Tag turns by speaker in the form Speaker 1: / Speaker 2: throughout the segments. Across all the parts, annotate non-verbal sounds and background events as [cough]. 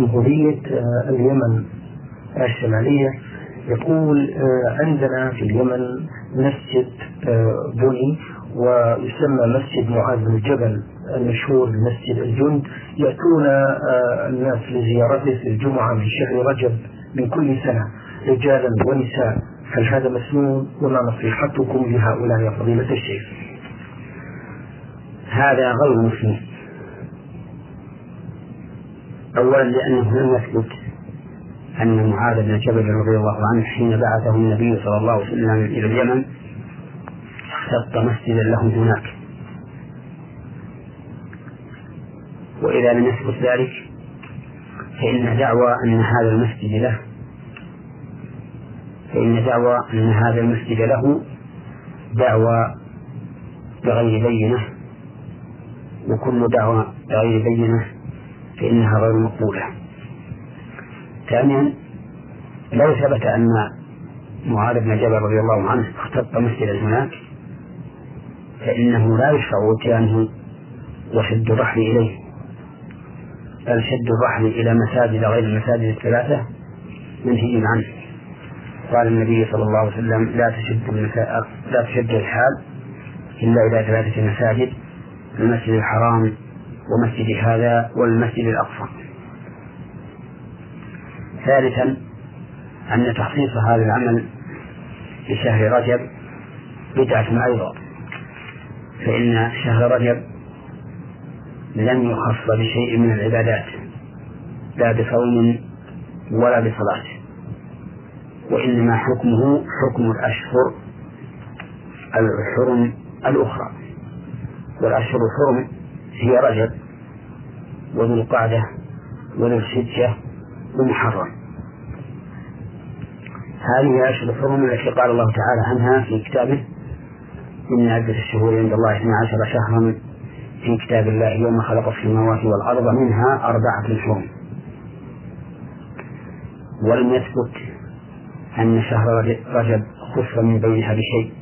Speaker 1: جمهورية آه، اليمن الشمالية. يقول آه، عندنا في اليمن مسجد آه، بني ويسمى مسجد معاذ بن جبل المشهور بمسجد الجند. يأتون الناس لزيارته في الجمعة من شهر رجب من كل سنة رجالا ونساء. هل هذا مسنون؟ وما نصيحتكم لهؤلاء يا فضيلة الشيخ؟
Speaker 2: هذا غير مسلم أولا لأنه لم يثبت أن معاذ بن جبل رضي الله عنه حين بعثه النبي صلى الله عليه وسلم إلى اليمن اختط مسجدا له هناك. وإذا لم يثبت ذلك فإن دعوى أن هذا المسجد له فإن دعوى أن هذا المسجد له دعوى بغير بينة وكل دعوى بغير بينة فإنها غير مقبولة. ثانيا لو ثبت أن معاذ بن جبل رضي الله عنه اختط مسجدا هناك فإنه لا يشرع إتيانه وشد الرحل إليه. بل شد الرحل إلى مساجد غير المساجد الثلاثة منهي عنه. قال النبي صلى الله عليه وسلم لا تشد لا تشد الحال إلا إلى ثلاثة مساجد المسجد الحرام ومسجد هذا والمسجد الأقصى. ثالثا أن تخصيص هذا العمل بشهر رجب بدعة أيضا فإن شهر رجب لم يخص بشيء من العبادات لا بصوم ولا بصلاة وإنما حكمه حكم الأشهر الحرم الأخرى. والأشهر الحرم هي رجب وذو القعدة وذو الحجة ومحرم هذه أشهر الحرم التي قال الله تعالى عنها في كتابه. إن عدة الشهور عند الله اثنا عشر شهرا في كتاب الله يوم خلق السماوات والأرض منها أربعة حرم ولم يثبت أن شهر رجب خص من بينها بشيء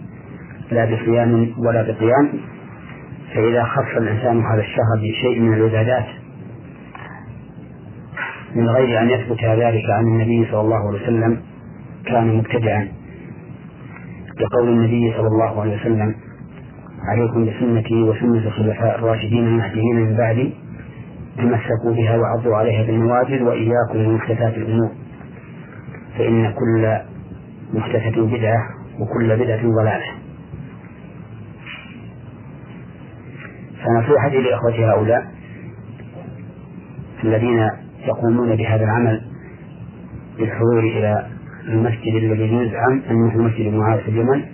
Speaker 2: لا بصيام ولا بقيام. فإذا خص الإنسان هذا الشهر بشيء من العبادات من غير أن يثبت ذلك عن النبي صلى الله عليه وسلم كان مبتدعا. لقول النبي صلى الله عليه وسلم عليكم بسنتي وسنة الخلفاء الراشدين المهديين من بعدي تمسكوا بها وعضوا عليها بالنواجذ وإياكم من محدثات الأمور. فإن كل محدثة بدعة وكل بدعة ضلالة. فنصيحتي لإخوتي هؤلاء الذين يقومون بهذا العمل بالحضور إلى المسجد الذي يزعم أنه مسجد معاذ في اليمن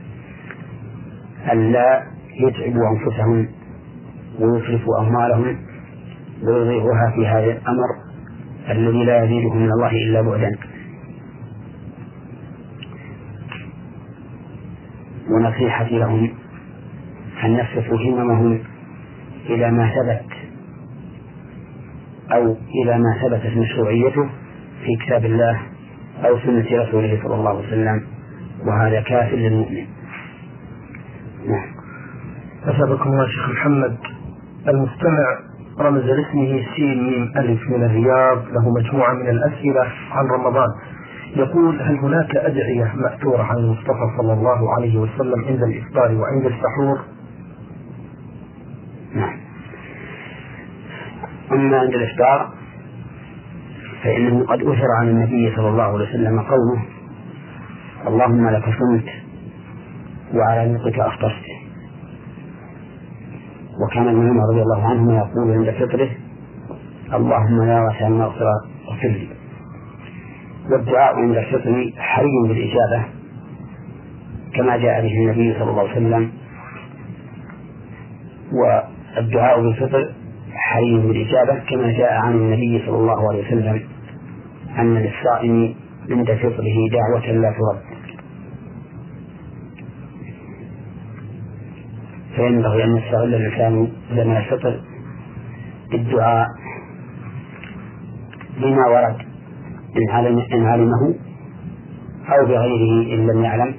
Speaker 2: ألا يتعبوا أنفسهم ويتلفوا أموالهم ويضيعوها في هذا الأمر الذي لا يزيدهم من الله إلا بعدا. ونصيحتي لهم أن يصرفوا هممهم إلى ما ثبت أو إلى ما ثبتت مشروعيته في كتاب الله أو سنة رسوله صلى الله عليه وسلم وهذا كاف للمؤمن.
Speaker 1: نعم. أثابكم الله شيخ محمد المستمع رمز لاسمه سين ميم ألف من الرياض له مجموعة من الأسئلة عن رمضان. يقول هل هناك أدعية مأثورة عن المصطفى صلى الله عليه وسلم عند الإفطار وعند السحور؟
Speaker 2: نعم. أما عند الإفطار فإنه قد أثر عن النبي صلى الله عليه وسلم قوله اللهم لك صمت وعلى رزقك أفطرت وكان ابن عمر رضي الله عنهما يقول عند فطره اللهم يا واسع المغفرة اغفر لي. والدعاء عند الفطر حري بالإجابة كما جاء به النبي صلى الله عليه وسلم. والدعاء بالفطر حري بالإجابة كما جاء عن النبي صلى الله عليه وسلم أن للصائم عند فطره دعوة لا ترد. فينبغي أن يستغل الإنسان زمن الفطر بالدعاء بما ورد إن علمه أو بغيره إن لم يعلم.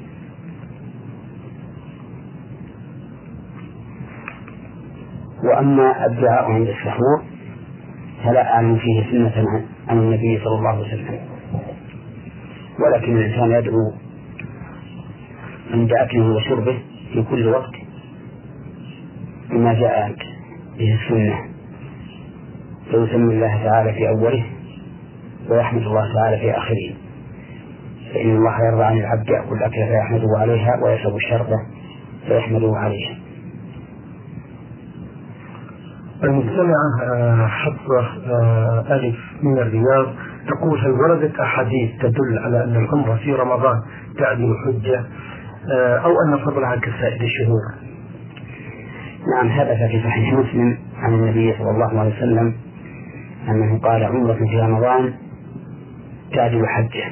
Speaker 2: وأما الدعاء عند السحور فلا أعلم فيه سنة عن النبي صلى الله عليه وسلم. ولكن الإنسان يدعو عند أكله وشربه في كل وقت بما جاء به السنة. فيسمي الله تعالى في أوله ويحمد الله تعالى في آخره. فإن الله يرضى عن العبد يأكل الأكل فيحمده عليها ويشرب الشربة فيحمده عليها.
Speaker 1: المستمعة آه، حفصة آه، ألف من الرياض تقول هل وردت أحاديث تدل على أن العمرة في رمضان تعدل حجة آه، أو أن فضلها كسائر الشهور؟
Speaker 2: نعم هذا في صحيح مسلم عن النبي صلى الله عليه وسلم أنه قال عمرة في رمضان تعدل حجة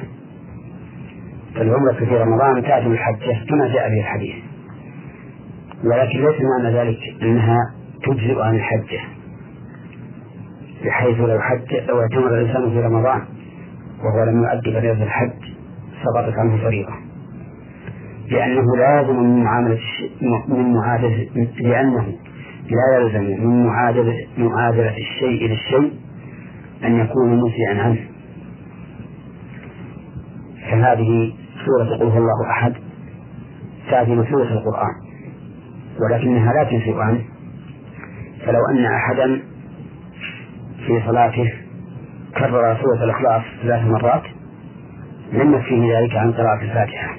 Speaker 2: فالعمرة في رمضان تعدل الحجة كما جاء به الحديث. ولكن ليس معنى ذلك أنها تجزئ عن الحجة بحيث لو حج لو اعتمر الإنسان في رمضان وهو لم يؤدي فريضة الحج سقطت عنه فريضة. لأنه لازم من معاملة من معادلة لأنه لا يلزم من معادلة معادلة الشيء للشيء أن يكون مسيئا عنه. فهذه سورة قل هو الله أحد تعدل سورة القرآن ولكنها لا تنشئ عنه. فلو أن أحدا في صلاته كرر سورة الإخلاص ثلاث مرات لم يكفيه ذلك عن قراءة الفاتحة.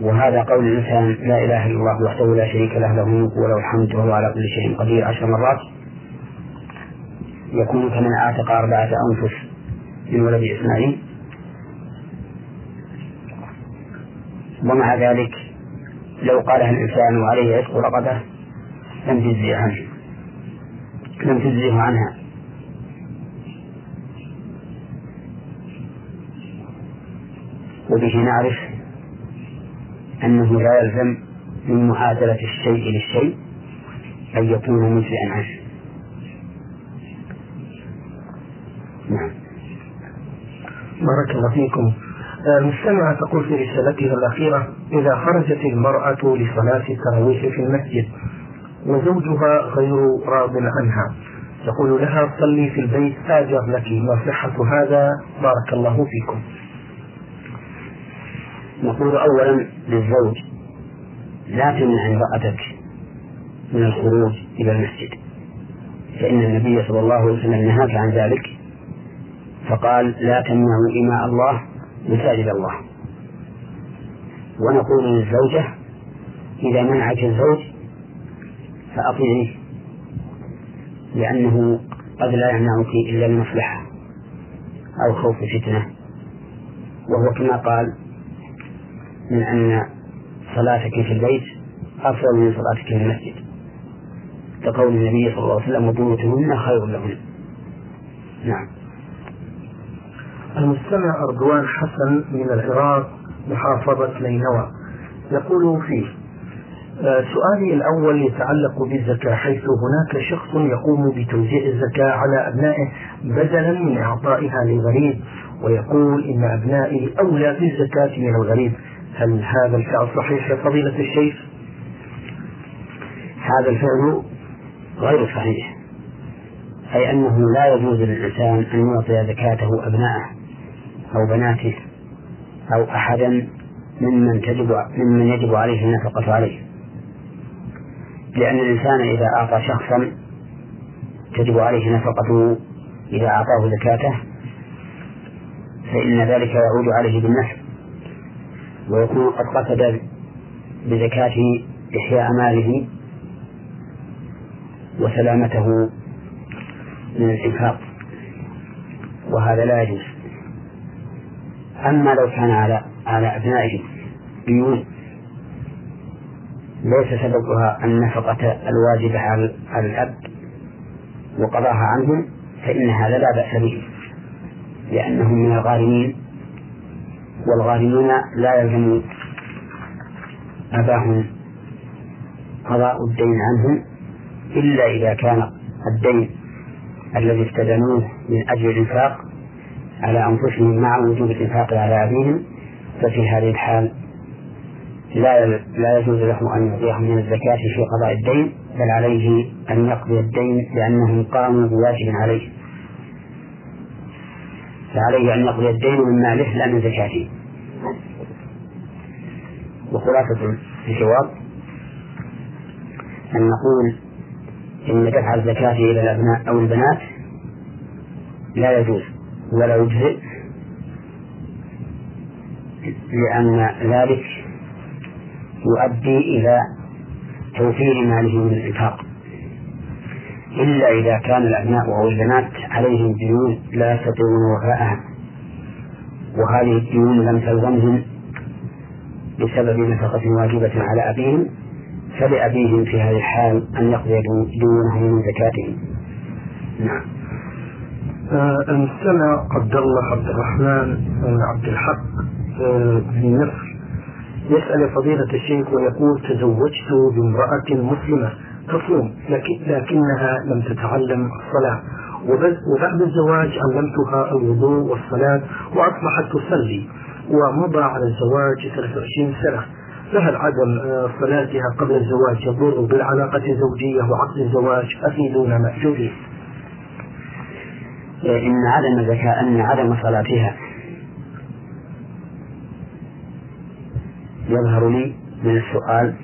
Speaker 2: وهذا قول الإنسان لا إله إلا الله وحده لا شريك له له الملك وله الحمد وهو على كل شيء قدير عشر مرات. يكون كمن أعتق أربعة أنفس من ولد إسماعيل. ومع ذلك لو قالها الإنسان وعليه عتق رقبة لم تجزي عنه. لم تجزيه عنها. وبه نعرف أنه لا يلزم من معادلة الشيء للشيء أن يكون مجزئا عنه.
Speaker 1: نعم. بارك الله فيكم. المستمعة تقول في رسالتها الأخيرة إذا خرجت المرأة لصلاة التراويح في المسجد وزوجها غير راض عنها. يقول لها صلي في البيت آجر لك ما صحة هذا. بارك الله فيكم.
Speaker 2: نقول أولا للزوج لا تمنع امرأتك من الخروج إلى المسجد فإن النبي صلى الله عليه وسلم نهاك عن ذلك فقال لا تمنعوا إماء الله مساجد الله. ونقول للزوجة إذا منعك الزوج فأطيعيه لأنه قد لا يمنعك إلا لمصلحة أو خوف فتنة. وهو كما قال من أن صلاتك في البيت أفضل من صلاتك في المسجد. كقول النبي صلى الله عليه وسلم وبيوتهن خير لهن. نعم.
Speaker 1: المستمع أردوان حسن من العراق محافظة نينوى يقول فيه سؤالي الأول يتعلق بالزكاة حيث هناك شخص يقوم بتوزيع الزكاة على أبنائه بدلا من إعطائها للغريب ويقول إن أبنائي أولى بالزكاة من الغريب هل هذا الفعل صحيح يا فضيلة الشيخ؟
Speaker 2: هذا الفعل غير صحيح أي أنه لا يجوز للإنسان أن يعطي زكاته أبنائه أو بناته أو أحدا ممن تجب ممن يجب عليه النفقة عليه لأن الإنسان إذا أعطى شخصا تجب عليه نفقته إذا أعطاه زكاته فإن ذلك يعود عليه بالنفع ويكون قد قصد بزكاته إحياء ماله وسلامته من الإنفاق وهذا لا يجوز. أما لو كان على على أبنائه ديون ليس سببها النفقة الواجبة على الأب وقضاها عنهم فإن هذا لا بأس به لأنهم من الغارمين والغارمون لا يلزم أباهم قضاء الدين عنهم إلا إذا كان الدين الذي استدنوه من أجل الإنفاق على أنفسهم مع وجوب الإنفاق على أبيهم ففي هذه الحال لا لا يجوز له أن يعطيهم من الزكاة في قضاء الدين بل عليه أن يقضي الدين لأنهم قاموا بواجب عليه. فعليه أن يقضي الدين من ماله لا من زكاته. وخلاصة الجواب أن نقول إن دفع الزكاة إلى الأبناء أو البنات لا يجوز ولا يجزئ لأن ذلك يؤدي إلى توفير ماله من الإنفاق إلا إذا كان الأبناء أو البنات عليهم ديون لا يستطيعون وفاءها وهذه الديون لم تلزمهم بسبب نفقة واجبة على أبيهم فلأبيهم في هذه الحال أن يقضي ديونه من زكاتهم. نعم.
Speaker 1: آه المستمع عبد الله عبد الرحمن عبد الحق آه بن نصر يسأل فضيلة الشيخ ويقول تزوجت بامرأة مسلمة تصوم لكن لكنها لم تتعلم الصلاة. وبعد الزواج علمتها الوضوء والصلاة وأصبحت تصلي ومضى على الزواج 23 سنة. فهل عدم صلاتها قبل الزواج يضر بالعلاقة الزوجية وعقد الزواج أفيدونا مأجورين
Speaker 2: إن عدم ذكاء أن عدم صلاتها يظهر لي من السؤال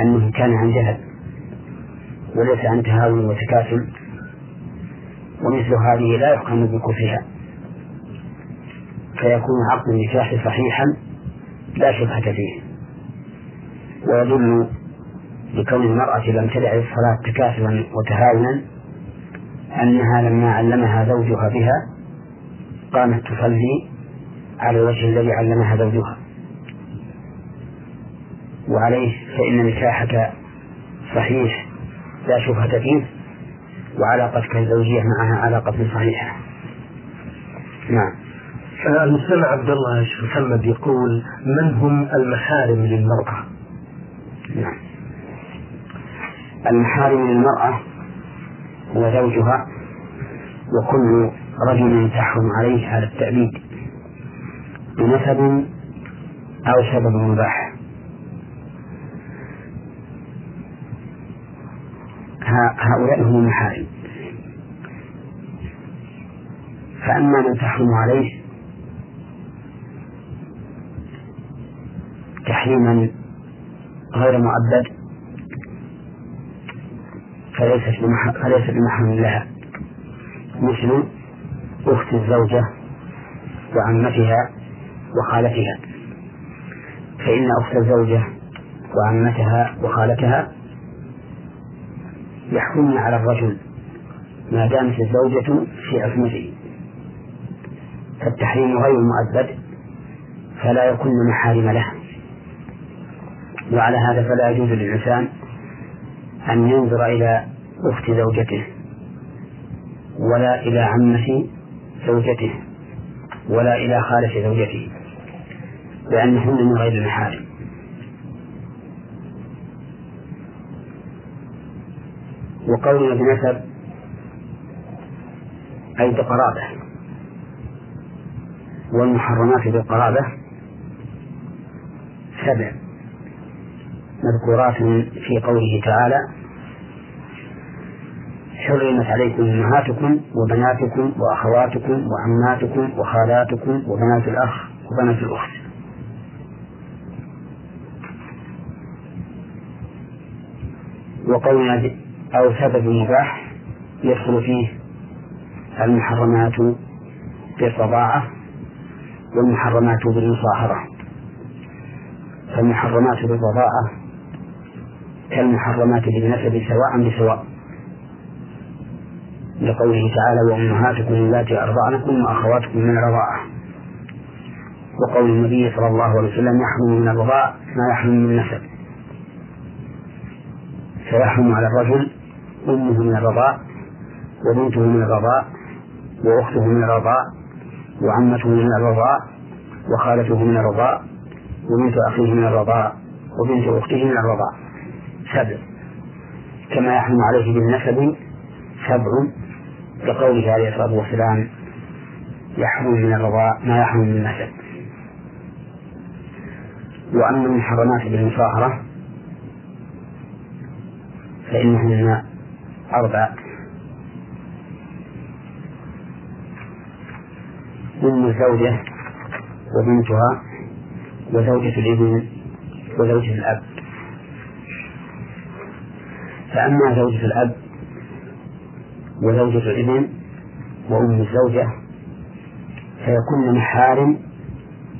Speaker 2: أنه كان عن جهل وليس عن تهاون وتكاسل ومثل هذه لا يحكم بكفرها. فيكون عقد النكاح صحيحا لا شبهة فيه. ويدل لكون المرأة لم تدع الصلاة تكاسلا وتهاونا أنها لما علمها زوجها بها قامت تصلي على الوجه الذي علمها زوجها. وعليه فإن نكاحك صحيح لا شبهة فيه وعلاقتك الزوجية معها علاقة صحيحة. نعم.
Speaker 1: المستمع عبد الله محمد يقول من هم المحارم للمرأة؟
Speaker 2: نعم. المحارم للمرأة هو زوجها وكل رجل تحرم عليه هذا التأبيد بنسب أو سبب مباح. هؤلاء هم المحارم. فأما من تحرم عليه تحريما غير مؤبد فليس بمحرم لها. مثل أخت الزوجة وعمتها وخالتها. فإن أخت الزوجة وعمتها وخالتها يحكمن على الرجل ما دامت الزوجة في عصمته. فالتحريم غير مؤبد فلا يكون محارم له. وعلى هذا فلا يجوز للإنسان أن ينظر إلى أخت زوجته ولا إلى عمة زوجته ولا إلى خالة زوجته لأنهن من غير المحارم وقولنا بنسب أي بقرابة. والمحرمات بالقرابة سبع مذكورات في قوله تعالى حرمت عليكم أمهاتكم وبناتكم وأخواتكم وعماتكم وخالاتكم وبنات الأخ وبنات الأخت. وقولنا أو سبب مباح يدخل فيه المحرمات بالرضاعة والمحرمات بالمصاهرة فالمحرمات بالرضاعة كالمحرمات بالنسب سواء بسواء. لقوله تعالى وأمهاتكم اللاتي أرضعنكم وأخواتكم من الرضاعة. وقول النبي صلى الله عليه وسلم يحرم من الرضاع ما يحرم من النسب. فيحرم على الرجل أمه من الرضاع وبنته من الرضاع وأخته من الرضاع وعمته من الرضاع وخالته من الرضاع وبنت أخيه من الرضاع وبنت أخته من الرضاع سبع. كما يحرم عليه بالنسب سبع كقوله عليه الصلاة والسلام يحرم من الرضاع ما يحرم من النسب. وأما المحرمات بالمصاهرة فإنهن أربع. أم الزوجة وبنتها وزوجة الابن وزوجة الأب. فأما زوجة الأب وزوجة الابن وأم الزوجة فيكون محارم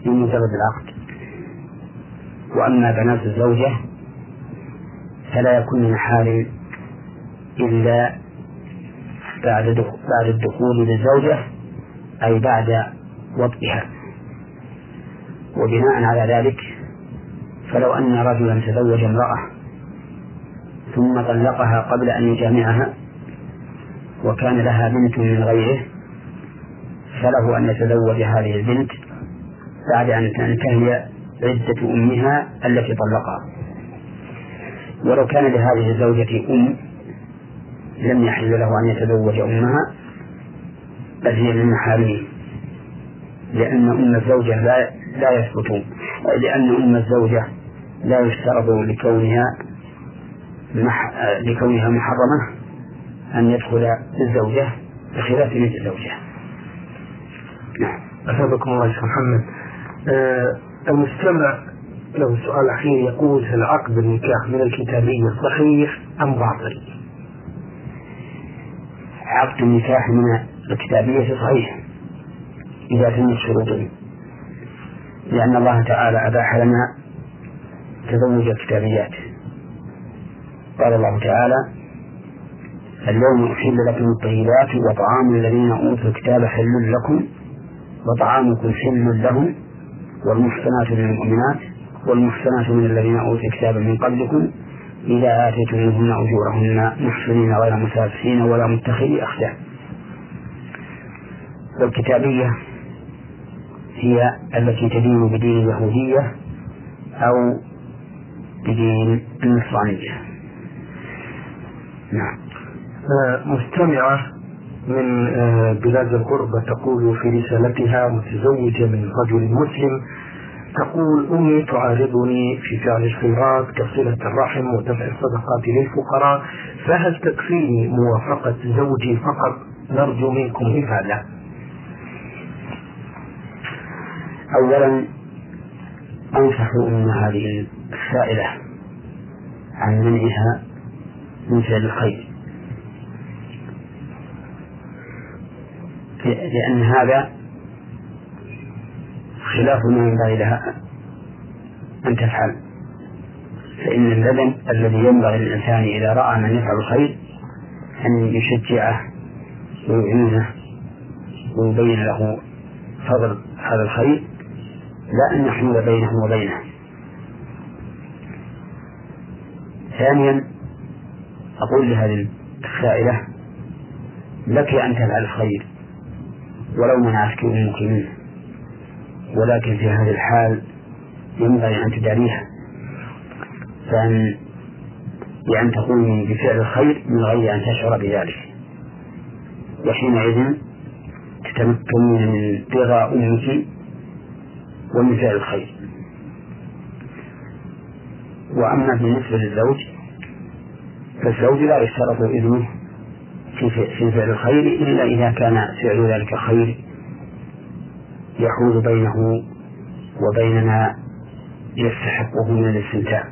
Speaker 2: بمجرد العقد. وأما بنات الزوجة فلا يكون محارم إلا بعد بعد الدخول للزوجة أي بعد وطئها وبناء على ذلك فلو أن رجلا تزوج امرأة ثم طلقها قبل أن يجامعها وكان لها بنت من غيره فله أن يتزوج هذه البنت بعد أن تنتهي عدة أمها التي طلقها. ولو كان لهذه الزوجة أم لم يحل له أن يتزوج أمها بل هي من محارمه. لأن أم الزوجة لا لا يثبت لأن أم الزوجة لا يشترط لكونها مح... لكونها محرمة أن يدخل الزوجة بخلاف بنت الزوجة.
Speaker 1: نعم. أثابكم الله شيخ محمد. آه المستمع له سؤال أخير يقول هل عقد النكاح من الكتابية صحيح أم باطل؟
Speaker 2: عقد النكاح من الكتابية صحيح إذا تمت شروطه لأن الله تعالى أباح لنا تزوج الكتابيات. قال الله تعالى اليوم أحل لكم الطيبات وطعام الذين أوتوا الكتاب حل لكم وطعامكم حل لهم والمحسنات من المؤمنات والمحسنات من الذين أوتوا الكتاب من قبلكم إذا آتيتموهن أجورهن محسنين غير مسافحين ولا متخذي أخدان والكتابية هي التي تدين بدين اليهودية أو بدين النصرانية.
Speaker 1: نعم. مستمعة من آه، بلاد الغربة تقول في رسالتها متزوجة من رجل مسلم تقول أمي تعارضني في فعل الخيرات كصلة الرحم ودفع الصدقات للفقراء فهل تكفيني موافقة زوجي فقط؟ نرجو منكم إفادة.
Speaker 2: أولا أنصح أم هذه السائلة عن منعها من فعل الخير. لأن هذا خلاف ما ينبغي لها. أن تفعل فإن اللبن الذي ينبغي للإنسان إذا رأى من يفعل الخير أن يشجعه ويعينه ويبين له فضل هذا الخير لا أن نحمل بينه وبينه. ثانيا أقول لهذه السائلة لك أن تفعل الخير ولو منعتك أمك منه ولكن في هذه الحال ينبغي أن تداريها. فأن بأن تقومي بفعل الخير من غير أن تشعر بذلك. وحينئذ تتمكنين من رضا أمك ومن فعل الخير. وأما بالنسبة للزوج فالزوج لا يشترط إذنه في فعل الخير إلا إذا كان فعل ذلك الخير يحول بينه وبين ما يستحقه من الاستمتاع.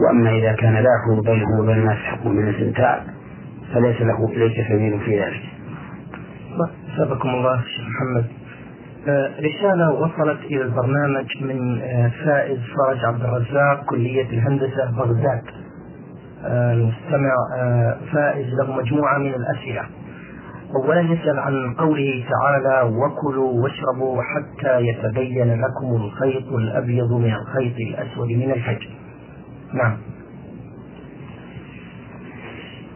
Speaker 2: وأما إذا كان لا يحول بينه وبين ما يستحقه من الاستمتاع فليس له ليس سبيل في ذلك.
Speaker 1: سبقكم الله شيخ محمد. آه، رسالة وصلت إلى البرنامج من آه، فائز فرج عبد الرزاق كلية الهندسة بغداد. آه، المستمع فائز له مجموعة من الأسئلة. أولا يسأل عن قوله تعالى وكلوا واشربوا حتى يتبين لكم الخيط الأبيض من الخيط الأسود من الفجر نعم.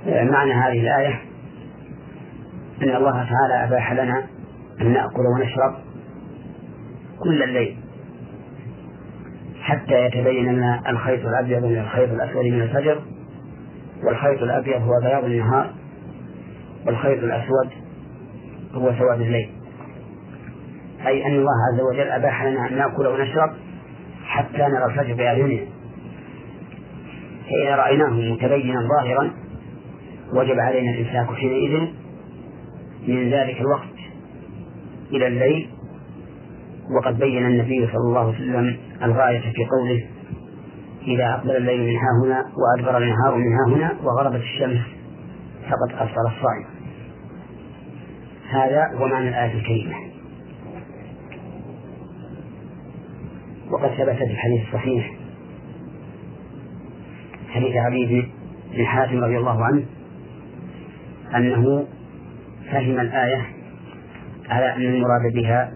Speaker 2: معنى هذه الآية أن الله تعالى أباح لنا أن نأكل ونشرب كل الليل حتى يتبين لنا الخيط الأبيض من الخيط الأسود من الفجر والخيط الأبيض هو بياض النهار. والخيط الأسود هو سواد الليل. أي أن الله عز وجل أباح لنا أن نأكل ونشرب حتى نرى الفجر بأعيننا. فإذا رأيناه متبينا ظاهرا وجب علينا الإمساك حينئذ من ذلك الوقت إلى الليل. وقد بين النبي صلى الله عليه وسلم الغاية في قوله إذا أقبل الليل من ها هنا وأدبر النهار من ها هنا وغربت الشمس فقد أفطر الصائم. هذا هو معنى الآية الكريمة. وقد ثبت في الحديث الصحيح حديث علي بن حاتم رضي الله عنه أنه فهم الآية على أن المراد بها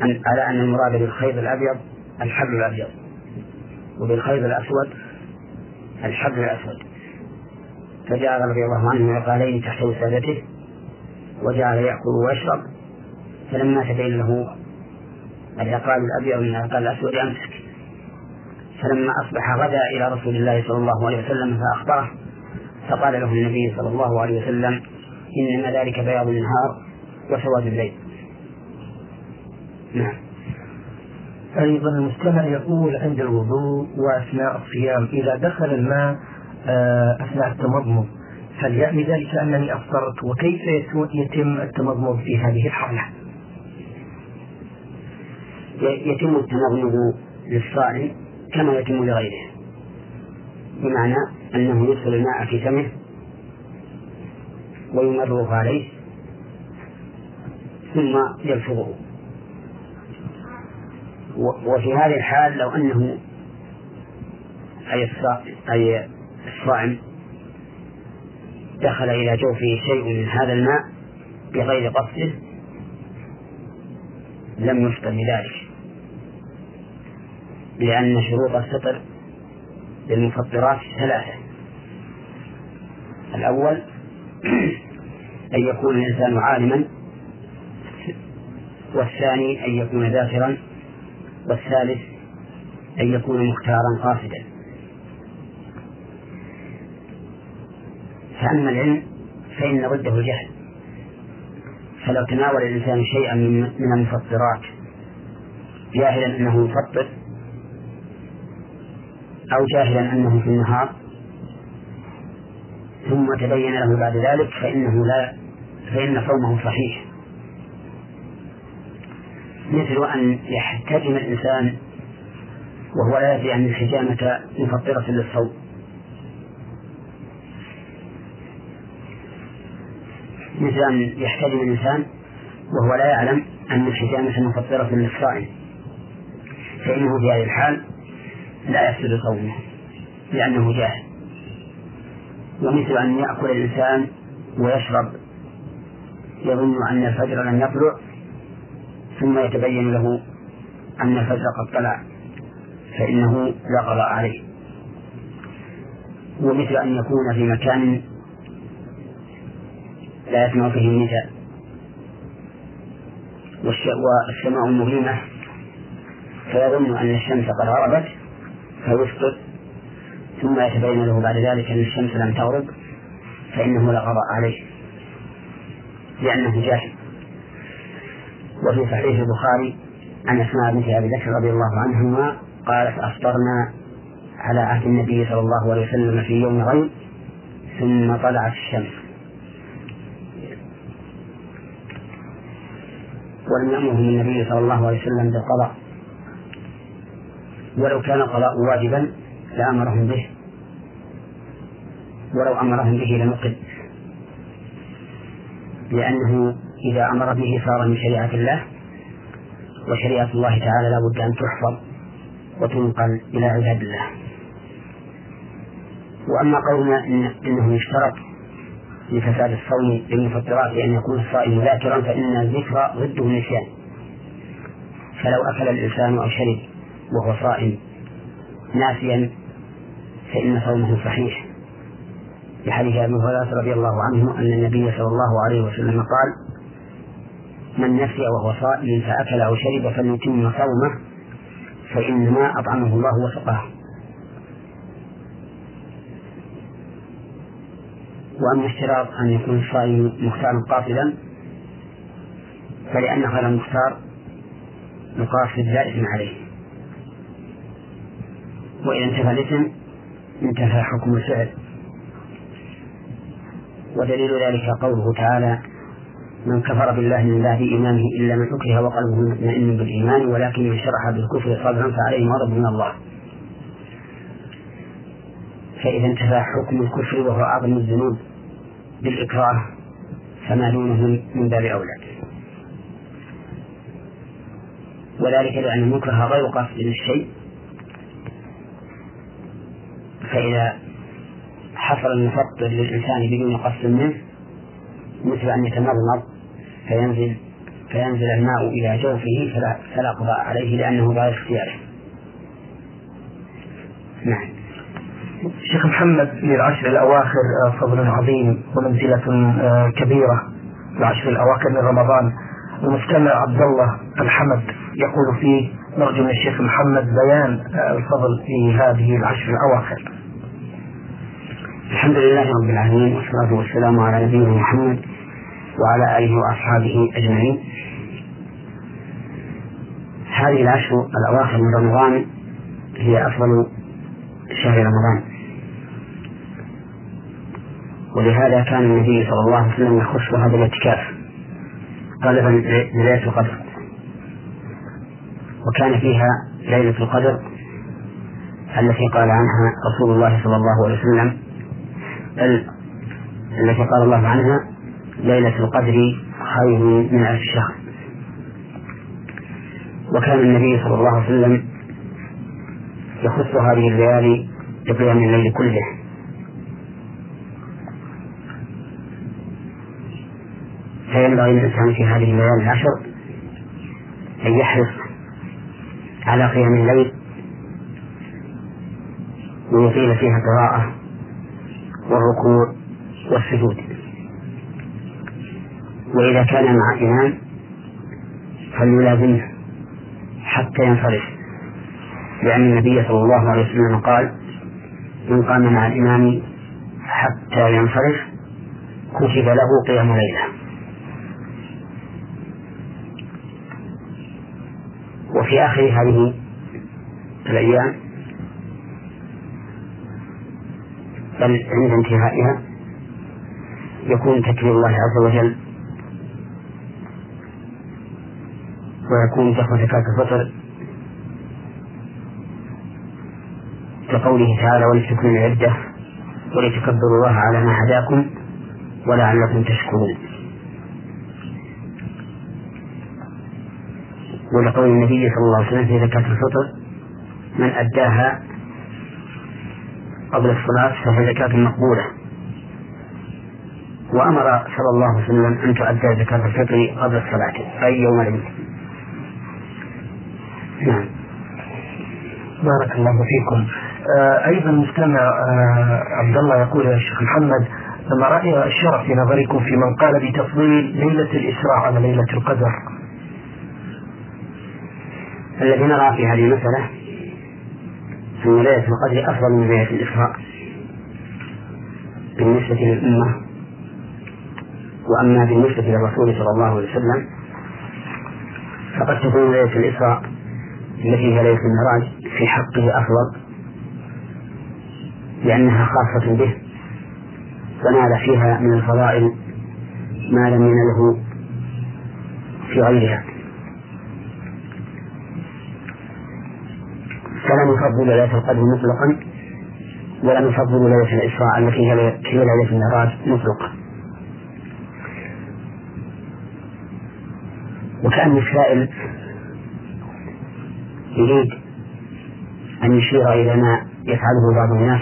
Speaker 2: على أن المراد بالخيط الأبيض الحبل الأبيض وبالخيط الأسود الحبل الأسود. فجعل رضي الله عنه عقالين تحت وسادته وجعل يأكل ويشرب فلما تبين له العقال الأبيض من العقال الأسود أمسك فلما أصبح غدا إلى رسول الله صلى الله عليه وسلم فأخبره فقال له النبي صلى الله عليه وسلم إنما ذلك بياض النهار وسواد الليل.
Speaker 1: نعم. أيضا المستمع يقول عند الوضوء وأثناء الصيام إذا دخل الماء آه، أثناء التمضمض. هل يعني ذلك أنني أفطرت وكيف يتم التمضمض في هذه الحالة؟
Speaker 2: يتم التمضمض للصائم كما يتم لغيره بمعنى أنه يدخل الماء في فمه ويمرغ عليه ثم يلفظه وفي هذه الحال لو أنه أي الصائم دخل إلى جوفه شيء من هذا الماء بغير قصده لم يفطر بذلك لأن شروط الفطر للمفطرات ثلاثة. الأول [clears throat] أن يكون الإنسان عالما والثاني أن يكون ذاكرا والثالث أن يكون مختارا قاصدا. فأما العلم فإن ضده الجهل فلو تناول الإنسان شيئا من المفطرات جاهلا أنه يفطر أو جاهلا أنه في النهار ثم تبين له بعد ذلك فإنه لا فإن صومه صحيح. مثل أن يحتجم الإنسان وهو لا يدري أن الحجامة مفطرة للصوم. أن يحتجم الإنسان وهو لا يعلم أن الحجامة مفطرة للصائم فإنه في هذه الحال لا يفسد صومه لأنه جاهل. ومثل أن يأكل الإنسان ويشرب يظن أن الفجر لم يطلع ثم يتبين له أن الفجر قد طلع فإنه لا قضاء عليه. ومثل أن يكون في مكان لا يسمع فيه النداء. والسماء مظلمة فيظن أن الشمس قد غربت فيفطر ثم يتبين له بعد ذلك أن الشمس لم تغرب فإنه لا قضاء عليه. لأنه جاهل. وفي صحيح البخاري عن أسماء بنت أبي بكر رضي الله عنهما قالت أفطرنا على عهد النبي صلى الله عليه وسلم في يوم غيب ثم طلعت الشمس. ولم يأمرهم النبي صلى الله عليه وسلم بالقضاء. ولو كان القضاء واجبا لأمرهم به. ولو أمرهم به لنقل. لأنه إذا أمر به صار من شريعة الله وشريعة الله تعالى لا بد أن تحفظ وتنقل إلى عباد الله. وأما قولنا إن إنه يشترط لفساد الصوم للمفطرات أن يكون الصائم ذاكرا فإن الذكر ضده النسيان فلو أكل الإنسان أو شرب وهو صائم ناسيا فإن صومه صحيح. لحديث أبي هريرة رضي الله عنه أن النبي صلى الله عليه وسلم قال من نسي وهو صائم فأكل أو شرب فليتم صومه فإنما أطعمه الله وسقاه. وأما اشتراط أن يكون الصائم مختارا قاصدا فلأن غير المختار يقاصد لا إثم عليه. وإذا انتفى الاسم انتفى حكم الفعل. ودليل ذلك قوله تعالى من كفر بالله من بعد إيمانه إلا من أكره وقلبه مطمئن بالإيمان ولكن من شرح بالكفر صدرا فعليه غضب من الله. فإذا انتفى حكم الكفر وهو أعظم الذنوب. بالإكراه فما دونه من باب أولى. وذلك لأن المكره غير قصد للشيء فإذا حصل المفطر للإنسان بدون قصد منه مثل أن يتمرمض فينزل فينزل الماء إلى جوفه فلا قضاء عليه لأنه غير اختياره.
Speaker 1: نعم. شيخ محمد للعشر الأواخر آه، فضل عظيم ومنزلة آه، كبيرة. العشر الأواخر من رمضان. المستمع عبد الله الحمد يقول فيه نرجو من الشيخ محمد بيان آه، الفضل في هذه العشر الأواخر.
Speaker 2: الحمد لله رب العالمين والصلاة والسلام على نبينا محمد وعلى آله وأصحابه أجمعين. هذه العشر الأواخر من رمضان هي أفضل شهر رمضان. ولهذا كان النبي صلى الله عليه وسلم يخص هذا الاعتكاف. طلبا لليلة القدر. وكان فيها ليلة القدر التي قال عنها رسول الله صلى الله عليه وسلم التي قال الله عنها ليلة القدر خير من ألف شهر. وكان النبي صلى الله عليه وسلم يخص هذه الليالي بقيام الليل كله. فينبغي للإنسان في هذه الليالي العشر أن يحرص على قيام الليل ويطيل فيها القراءة والركوع والسجود. وإذا كان مع إمام فليلازمه حتى ينصرف لأن النبي صلى الله عليه وسلم قال من قام مع الإمام حتى ينصرف كتب له قيام ليلة. وفي آخر هذه الأيام. بل عند انتهائها. يكون تكبير الله عز وجل. ويكون دخل زكاة الفطر. كقوله تعالى ولتكملوا العدة ولتكبروا الله على ما هداكم ولعلكم تشكرون. ولقول النبي صلى الله عليه وسلم في زكاة الفطر من أداها قبل الصلاة فهي زكاة مقبولة. وأمر صلى الله عليه وسلم أن تؤدى زكاة الفطر قبل الصلاة أي يوم العيد.
Speaker 1: نعم. بارك الله فيكم. آه أيضا مستمع آه عبد الله يقول يا شيخ محمد ما رأي الشرف في نظركم في من قال بتفضيل ليلة الإسراء على ليلة القدر
Speaker 2: الذي نرى في هذه المسألة أن ليلة القدر أفضل من ليلة الإسراء بالنسبة للأمة. وأما بالنسبة للرسول صلى الله عليه وسلم فقد تكون ليلة الإسراء التي هي ليلة المعراج في حقه أفضل لأنها خاصة به ونال فيها من الفضائل ما لم ينله في غيرها. فلم يفضل ليلة القدر مطلقا ولم يفضل ليلة الإسراء التي هي ليلة المعراج مطلقا. وكأن السائل يريد أن يشير إلى ما يفعله بعض الناس.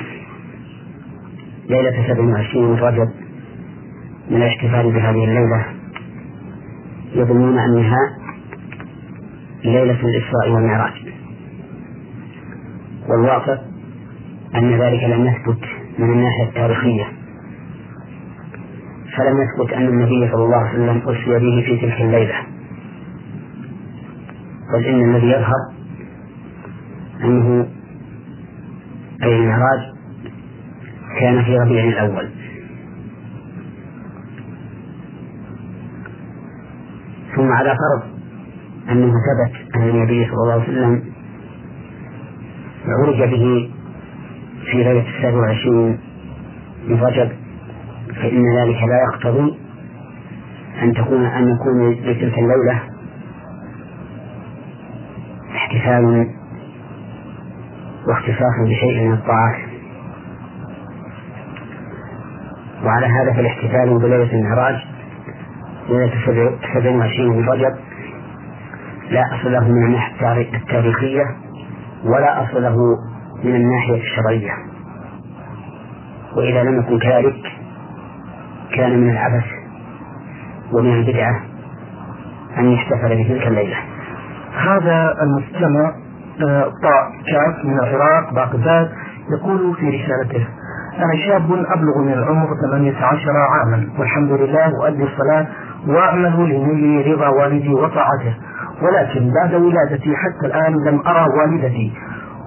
Speaker 2: ليلة 27 من رجب من الاحتفال بهذه الليلة. يظنون أنها ليلة الإسراء والمعراج والواقع أن ذلك لم يثبت من الناحية التاريخية. فلم يثبت أن النبي صلى الله عليه وسلم أسري به في تلك الليلة. بل إن الذي يظهر أنه أي المعراج كان في ربيع الأول. ثم على فرض أنه ثبت أن النبي صلى الله عليه وسلم عرج به في ليلة السابع والعشرين من رجب فإن ذلك لا يقتضي أن تكون أن يكون لتلك الليلة احتفال واختصاص بشيء من الطاعات. وعلى هذا فالاحتفال بليلة المعراج ليلة السبع وعشرين من رجب لا أصل له من الناحية التاريخية ولا أصل له من الناحية الشرعية. وإذا لم يكن كذلك كان من العبث ومن البدعة أن يحتفل بتلك الليلة.
Speaker 1: هذا المستمع آه، طاء كاف من العراق بغداد يقول في رسالته أنا شاب أبلغ من العمر 18 عاما والحمد لله أؤدي الصلاة وأعمل لنيل رضا والدي وطاعته ولكن بعد ولادتي حتى الآن لم أرى والدتي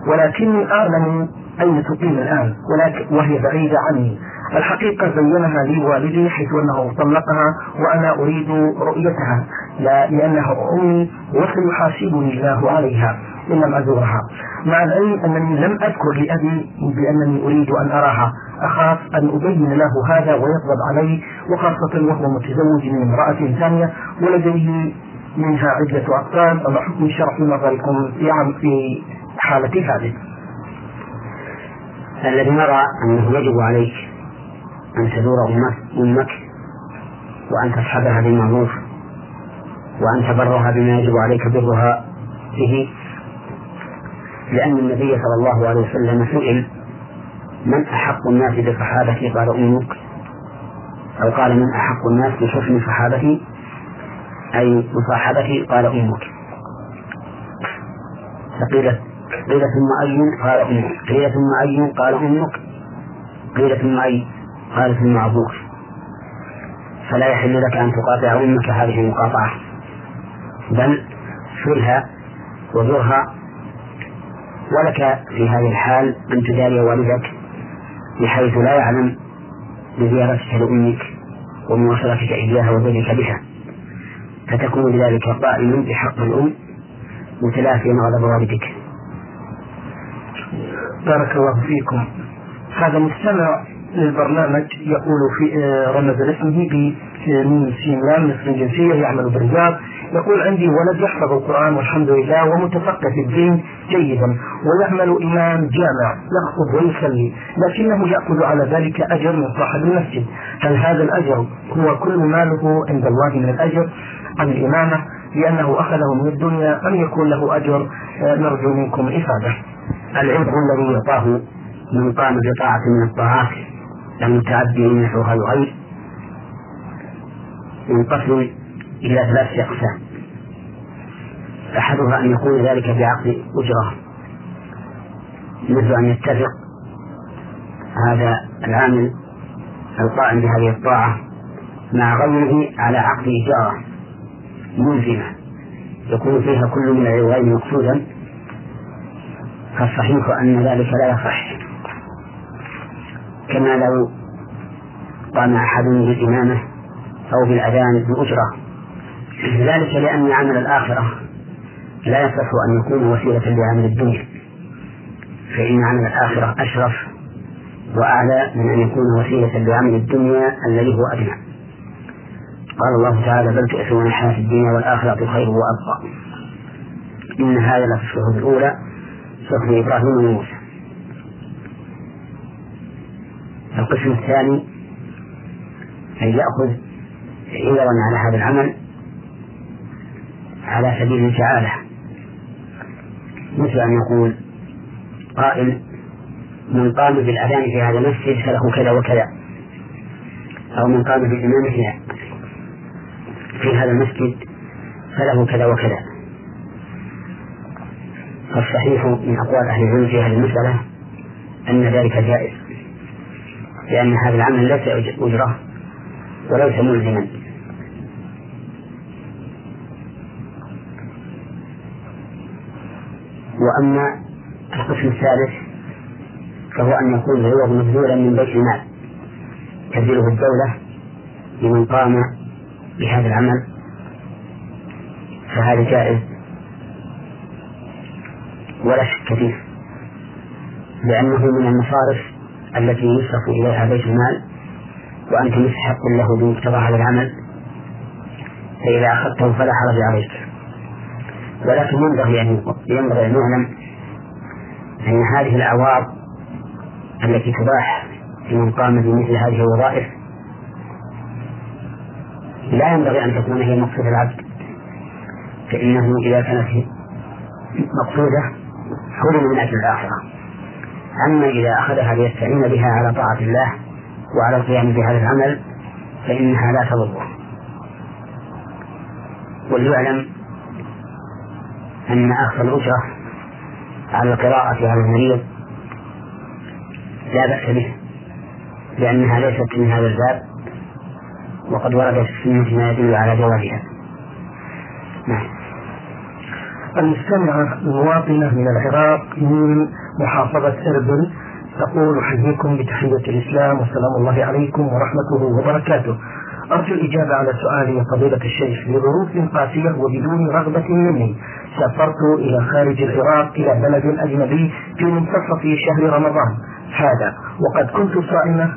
Speaker 1: ولكني أعلم أين تقيم الآن ولكن وهي بعيدة عني. الحقيقة زينها لي والدي حيث أنه طلقها وأنا أريد رؤيتها لا لأنها أمي وسيحاسبني الله عليها إن لم أزورها. مع العلم أنني لم أذكر لأبي بأنني أريد أن أراها. أخاف أن أبين له هذا ويغضب علي وخاصة وهو متزوج من امرأة ثانية ولديه منها عدة أطفال وما حكم شرح نظركم في حالة هذه.
Speaker 2: الذي نرى أنه يجب عليك أن تزور أمك وأن تصحبها بالمعروف وأن تبرها بما يجب عليك برها به لأن النبي صلى الله عليه وسلم سئل من أحق الناس بصحابتي؟ قال أمك. أو قال من أحق الناس بحسن صحابتي؟ أي مصاحبتي؟ قال أمك. فقيل قيل ثم أي؟ قال أمك. قيل ثم أي؟ قال أمك. قيل ثم أي؟ قال ثم أبوك. فلا يحل لك أن تقاطع أمك هذه المقاطعة. بل شلها وزرها ولك في هذه الحال أن تداري والدك بحيث لا يعلم بزيارتك لأمك ومواصلتك إياها وذلك بها. فتكون بذلك قائما بحق الأم متلافيا غضب والدك
Speaker 1: بارك الله فيكم. هذا مستمع للبرنامج يقول في آه، رمز اسمه بميم سين لام مصر الجنسية يعمل بالرياض. يقول عندي ولد يحفظ القرآن والحمد لله ومتفقه في الدين جيدا ويعمل إمام جامع يخطب ويصلي لكنه يأخذ على ذلك أجر من صاحب المسجد. هل هذا الأجر هو كل ماله عند الله من الأجر؟ عن الإمامة لأنه أخذه من الدنيا أم يكون له أجر آه، نرجو منكم إفادة
Speaker 2: العذر الذي يعطاه من قام بطاعة من الطاعات المتعدي نحوها الغير ينقسم إلى ثلاثة أقسام. أحدها أن يكون ذلك بعقد أجرة. مثل أن يتفق هذا العامل القائم بهذه الطاعة مع غيره على عقد إجارة ملزمة يكون فيها كل من العوائل مقصودا. فالصحيح أن ذلك لا يصح. كما لو قام أحد بالإمامة أو بالأذان بأجرة ذلك لأن عمل الآخرة لا يصح أن يكون وسيلة لعمل الدنيا. فإن عمل الآخرة أشرف وأعلى من أن يكون وسيلة لعمل الدنيا الذي هو أدنى. قال الله تعالى بل تؤثرون الحياة الدنيا والآخرة خير وأبقى. إن هذا لفي الشهود الأولى صحف إبراهيم وموسى. القسم الثاني أن يأخذ عوضا على هذا العمل على سبيل الجعالة. مثل أن يقول قائل من قام بالأذان في هذا المسجد فله كذا وكذا. أو من قام بالإمامة في هذا المسجد فله كذا وكذا. فالصحيح من أقوال أهل العلم في هذه المسألة أن ذلك جائز لأن هذا العمل ليس أجرة وليس ملزما. وأما القسم الثالث فهو أن يكون العوض مبذولا من بيت المال تبذله الدولة لمن قام بهذا العمل فهذا جائز ولا شك فيه لأنه من المصارف التي يصرف إليها بيت المال وأنت مستحق له بمقتضى هذا العمل فإذا أخذته فلا حرج عليك. ولكن ينبغي أن ينبغي أن يعلم أن هذه الأعوار التي تباح لمن قام بمثل هذه الوظائف لا ينبغي أن تكون هي مقصود العبد. فإنه إذا كانت مقصودة حرم من أجل الآخرة. أما إذا أخذها ليستعين بها على طاعة الله وعلى القيام بهذا العمل فإنها لا تضره. وليعلم أن أخذ الأجرة على القراءة على المريض لا بأس به لأنها ليست من هذا الباب. وقد وردت في ما يدل على جوازها
Speaker 1: نعم. المستمعة مواطنة من العراق من محافظة إربل تقول أحييكم بتحية الإسلام والسلام الله عليكم ورحمته وبركاته. أرجو الإجابة على سؤالي يا فضيلة الشيخ لظروف قاسية وبدون رغبة مني. سافرت إلى خارج العراق إلى بلد أجنبي في منتصف شهر رمضان. هذا. وقد كنت صائمة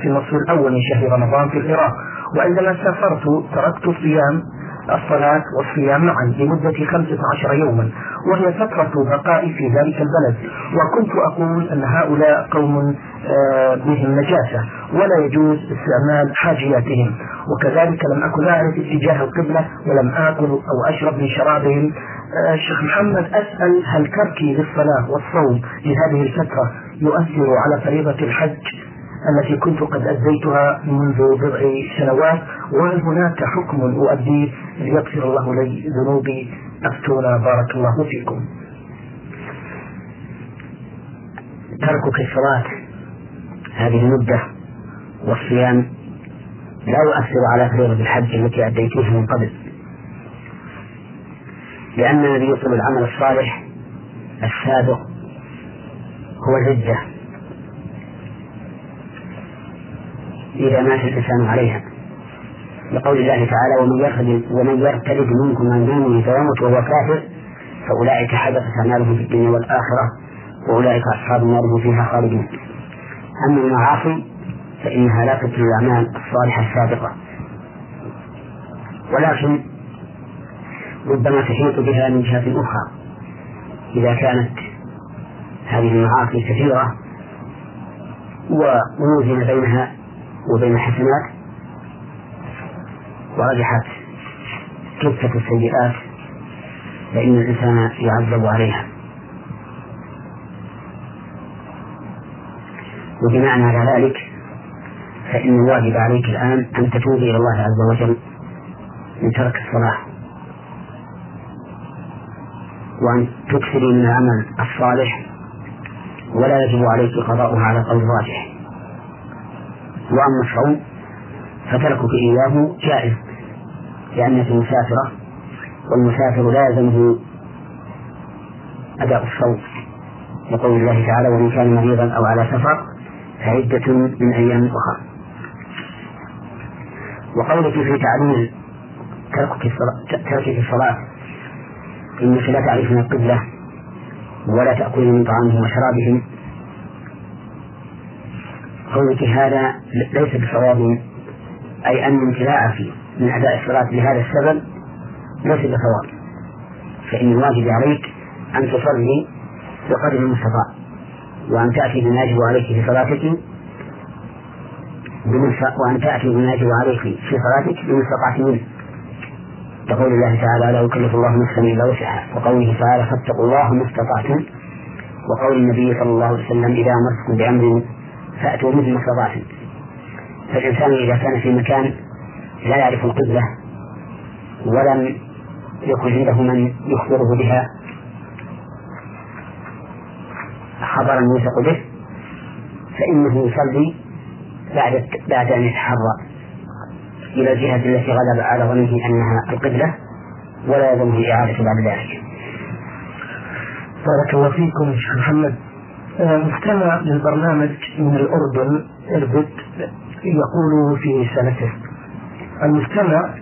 Speaker 1: في النصف الأول من شهر رمضان في العراق. وعندما سافرت تركت الصيام الصلاة والصيام معا لمدة خمسة عشر يوما وهي فترة بقائي في ذلك البلد. وكنت أقول أن هؤلاء قوم آه، بهم نجاسة ولا يجوز استعمال حاجياتهم. وكذلك لم أكن أعرف اتجاه القبلة ولم آكل أو أشرب من شرابهم. آه، شيخ محمد أسأل هل تركي للصلاة والصوم لهذه الفترة يؤثر على فريضة الحج؟ التي كنت قد أديتها منذ بضع سنوات وهل هناك حكم أؤديه ليغفر الله لي ذنوبي. أفتونا بارك الله فيكم.
Speaker 2: تركك الصلاة هذه المدة والصيام لا يؤثر على فريضة الحج التي أديتها من قبل لأن الذي يطلب العمل الصالح السابق هو الردة إذا مات الإنسان عليها. لقول الله تعالى ومن يرتد ومن يرتد منكم عن دينه فيموت وهو كافر فأولئك حدثت أعمالهم في الدنيا والآخرة وأولئك أصحاب النار فيها خالدون. أما المعاصي فإنها لا تبطل الأعمال الصالحة السابقة. ولكن ربما تحيط بها من جهة أخرى. إذا كانت هذه المعاصي كثيرة ووزن بينها وبين الحسنات ورجحت كفة السيئات فإن الإنسان يعذب عليها. وبناء على ذلك فإن الواجب عليك الآن أن تتوب إلى الله عز وجل من ترك الصلاة. وأن تكثري من العمل الصالح ولا يجب عليك قضاؤها على قول راجح وأما الصوم فتركك إياه جائز لأنك مسافرة والمسافر لا يلزمه أداء الصوم. لقول الله تعالى ومن كان مريضا أو على سفر فعدة من أيام أخرى. وقولك في تعليل تركك تركك الصلاة إنك لا تعرفين القبلة ولا تأكلين من طعامهم وشرابهم قولك هذا ليس بصواب أي أن امتناعك من أداء الصلاة لهذا السبب ليس بصواب. فإن الواجب عليك أن تصلي بقدر المستطاع وأن تأتي بما يجب عليك في صلاتك وأن تأتي بما يجب عليك في صلاتك بمستطاعة منه. يقول الله تعالى لا يكلف الله نفسا إلا وسعها وقوله تعالى فاتقوا الله ما استطعتم وقول النبي صلى الله عليه وسلم إذا أمرتكم بأمر فأتوا منه استطعتم فالإنسان إذا كان في مكان لا يعرف القبلة ولم يكن عنده من يخبره بها خبرا يوثق به فإنه يصلي بعد بعد أن يتحرى إلى الجهة التي غلب على ظنه أنها القبلة ولا يلزمه إعادة بعد ذلك.
Speaker 1: بارك الله فيكم شيخ محمد مستمع للبرنامج من الأردن إربد يقول في رسالته المستمع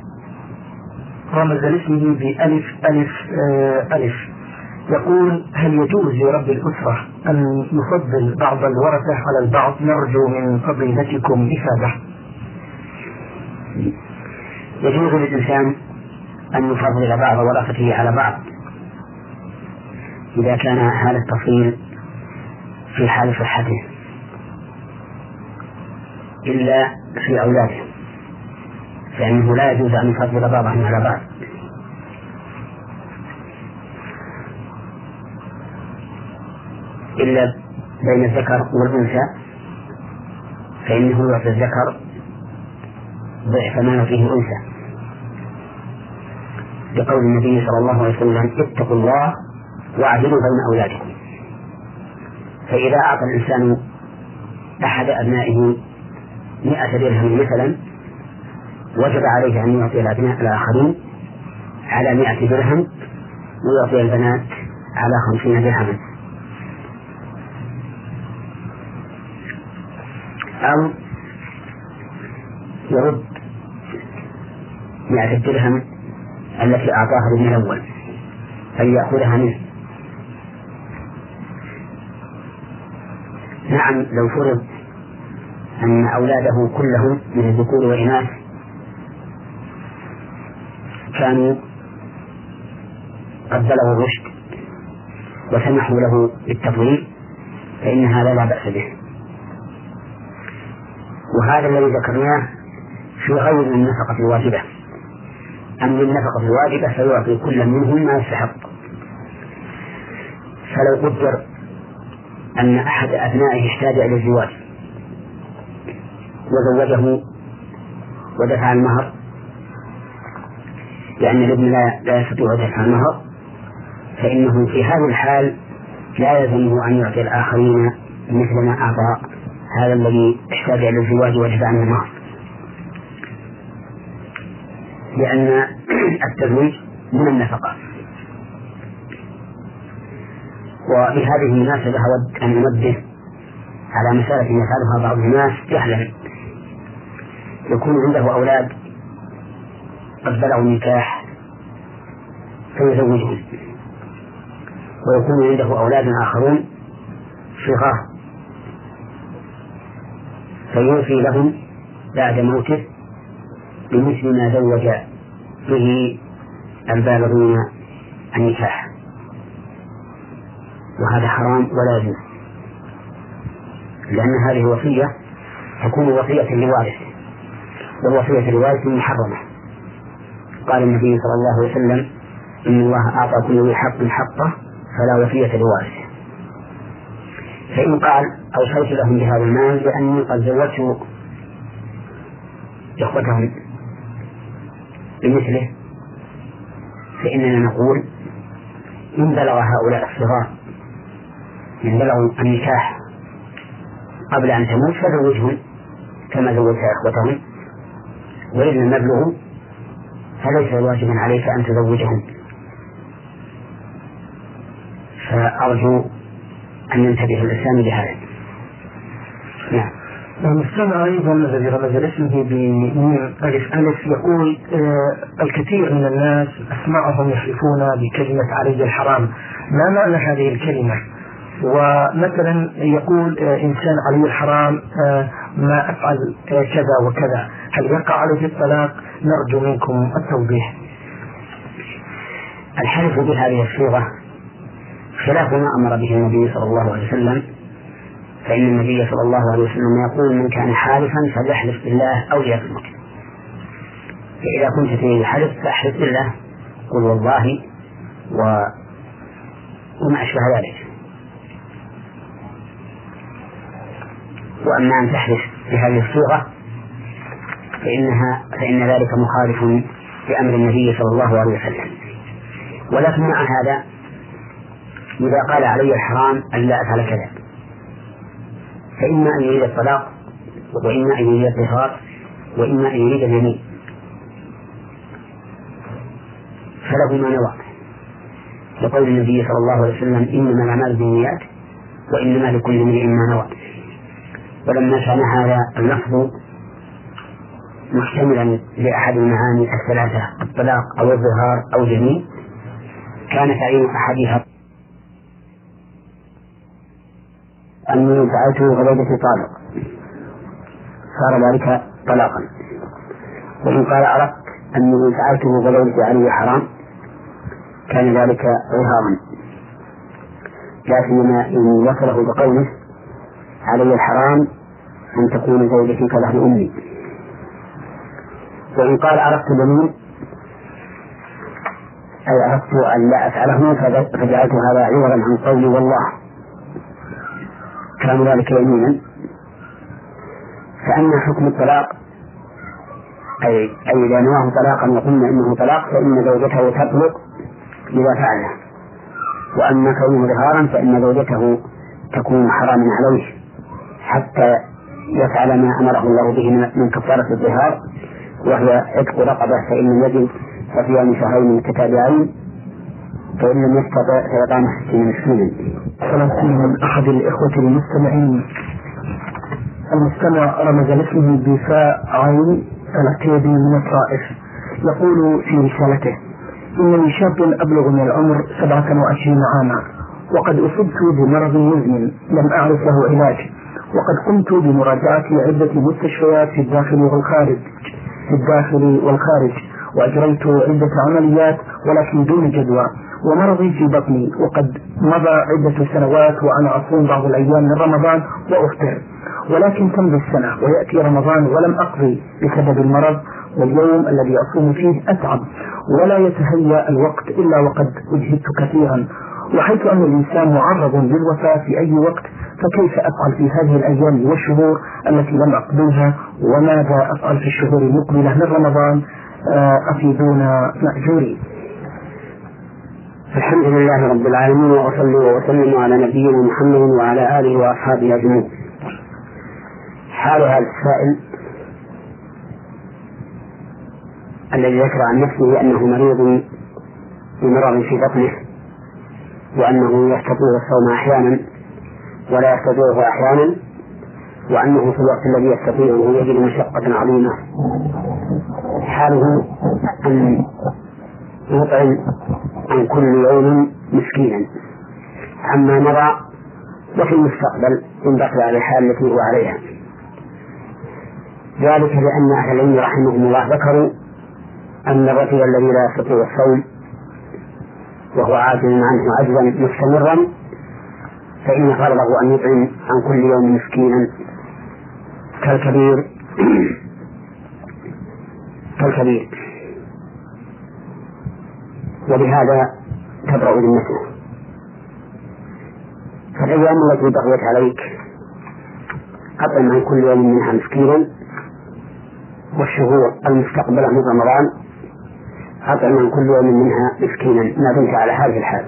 Speaker 1: رمز لاسمه بألف ألف آه، ألف. يقول هل يجوز لرب الأسرة أن يفضل بعض الورثة على البعض؟ نرجو من فضيلتكم إفادة.
Speaker 2: يجوز للإنسان أن يفضل بعض ورثته على بعض إذا كان هذا التفضيل في حال صحته إلا في أولاده. فإنه لا يجوز أن يفضل بعضهم على بعض. إلا بين الذكر والأنثى فإنه يعطي الذكر ضعف ما يعطيه الأنثى. لقول النبي صلى الله عليه وسلم اتقوا الله وأعدلوا بين أولادكم فإذا أعطى الإنسان أحد أبنائه مئة درهم مثلا وجب عليه أن يعطي الأبناء الآخرين على مئة درهم ويعطي البنات على خمسين درهما. أو يرد مئة الدرهم التي أعطاها الابن الأول منه. نعم لو فرض أن أولاده كلهم من الذكور والإناث كانوا قد بلغوا الرشد وسمحوا له بالتفضيل فإن هذا لا بأس به. وهذا الذي ذكرناه في غير النفقة الواجبة. أما النفقة الواجبة فيعطي كل منهم ما يستحق. فلو قدر أن أحد أبنائه احتاج إلى الزواج. وزوجه ودفع المهر. لأن الابن لا, يستطيع دفع المهر. فإنه في هذه الحال لا يلزمه أن يعطي الآخرين مثل ما أعطى هذا الذي احتاج إلى الزواج ودفع المهر. لأن [clears throat] التزويج من النفقة. وبهذه المناسبة أود أن أنبه على مسألة يفعلها بعض الناس جهلا يكون عنده أولاد قد بلغوا النكاح فيزوجهم. ويكون عنده أولاد آخرون صغار فيوفي لهم بعد موته بمثل ما زوج به البالغين النكاح. وهذا حرام ولا يجوز. لأن هذه وصية تكون وصية لوارث. والوصية لوارث محرمة. قال النبي صلى الله عليه وسلم إن الله أعطى كل ذي حق حقه فلا وصية لوارث فإن قال أوصيت لهم بهذا المال لأني قد زوجت إخوتهم بمثله فإننا نقول إن بلغ هؤلاء الصغار من بلغوا النكاح قبل أن تموت فزوجهم كما زوجت إخوتهم وإن لم يبلغوا فليس واجبا عليك أن تزوجهم فأرجو أن ينتبه الإنسان لهذا. نعم.
Speaker 1: المستمع أيضا الذي رمز لاسمه بميم ألف ألف يقول آه الكثير من الناس أسمعهم يحلفون بكلمة علي الحرام. ما معنى هذه الكلمة؟ ومثلا يقول آه إنسان علي الحرام آه ما أفعل آه كذا وكذا. هل يقع عليه الطلاق؟ نرجو منكم التوضيح.
Speaker 2: الحلف بهذه الصيغة خلاف ما أمر به النبي صلى الله عليه وسلم. فإن النبي صلى الله عليه وسلم يقول من كان حالفا فليحلف بالله أو ليصمت. فإذا كنت تريد الحلف فأحلف بالله قل والله و... وما أشبه ذلك. وأما أن تحلف بهذه الصيغة فإنها فإن ذلك مخالف لأمر النبي صلى الله عليه وسلم. ولكن مع هذا إذا قال علي الحرام ألا أفعل كذا. فإما أن يريد الطلاق وإما أن يريد الظهار وإما أن يريد اليمين. فله ما نوى. لقول النبي صلى الله عليه وسلم إنما الأعمال بالنيات وإنما لكل امرئ ما نوى. ولما كان هذا اللفظ محتملا لأحد المعاني الثلاثة الطلاق أو الظهار أو اليمين كان تعيين أحدها أني فعلته غريبة طالق صار ذلك طلاقا. وإن قال أردت أني فعلته غريبة علي حرام كان ذلك ظهارا لكن سيما إن وصله بقوله علي الحرام أن تكون زوجتي كظهر أمي. وإن قال أردت دليل أي أردت أن لا أفعله فجعلت هذا عوضا عن قولي والله. كان ذلك يمينا. فأما حكم الطلاق أي أي إذا نواه طلاقا وقلنا إنه طلاق فإن زوجته تطلق إذا فعله وأما كونه ظهارا فإن زوجته تكون حراما عليه. حتى يفعل ما أمره الله به من كفارة الظهار وهي عتق رقبة فإن لم يجد فصيام شهرين متتابعين فإن لم يستطع فإطعام ستين مسكينا.
Speaker 1: من أحد الإخوة المستمعين. المستمع رمز لاسمه بفاء عين العتيبي من الطائف. يقول في رسالته إنني شاب أبلغ من العمر 27 عاما وقد أصبت بمرض مزمن لم أعرف له علاج. وقد قمت بمراجعة عدة مستشفيات في الداخل والخارج في الداخل والخارج وأجريت عدة عمليات ولكن دون جدوى ومرضي في بطني وقد مضى عدة سنوات وأنا أصوم بعض الأيام من رمضان وأفطر ولكن تمضي السنة ويأتي رمضان ولم أقضي بسبب المرض واليوم الذي أصوم فيه أتعب ولا يتهيأ الوقت إلا وقد أجهدت كثيرا. وحيث أن الإنسان معرض للوفاة في أي وقت فكيف أفعل في هذه الأيام والشهور التي لم أقبلها وماذا أفعل في الشهور المقبلة من رمضان؟ آه، أفيدونا مأجورين.
Speaker 2: الحمد لله رب العالمين وأصلي وأسلم على نبينا محمد وعلى آله وأصحابه أجمعين. حال هذا السائل الذي ذكر عن نفسه أنه مريض بمرض في بطنه. وأنه يستطيع الصوم أحيانا ولا يستطيعه أحيانا وأنه في الوقت الذي يستطيعه يجد مشقة عظيمة. حاله أن يطعم عن كل يوم مسكينا. عما مضى وفي المستقبل إن بقي على الحال التي هو عليها. ذلك لأن أهل العلم رحمهم الله ذكروا أن الرجل الذي لا يستطيع الصوم وهو عاجز عنه عجزا مستمرا فإن فرضه أن يطعم عن كل يوم مسكينا كالكبير. [clears throat] كالكبير. وبهذا تبرأ ذمته. فالأيام التي بقيت عليك أطعم عن كل يوم منها مسكينا والشهور المستقبلة من رمضان أطعم كل يوم منها مسكينا ما دمت على هذه الحال.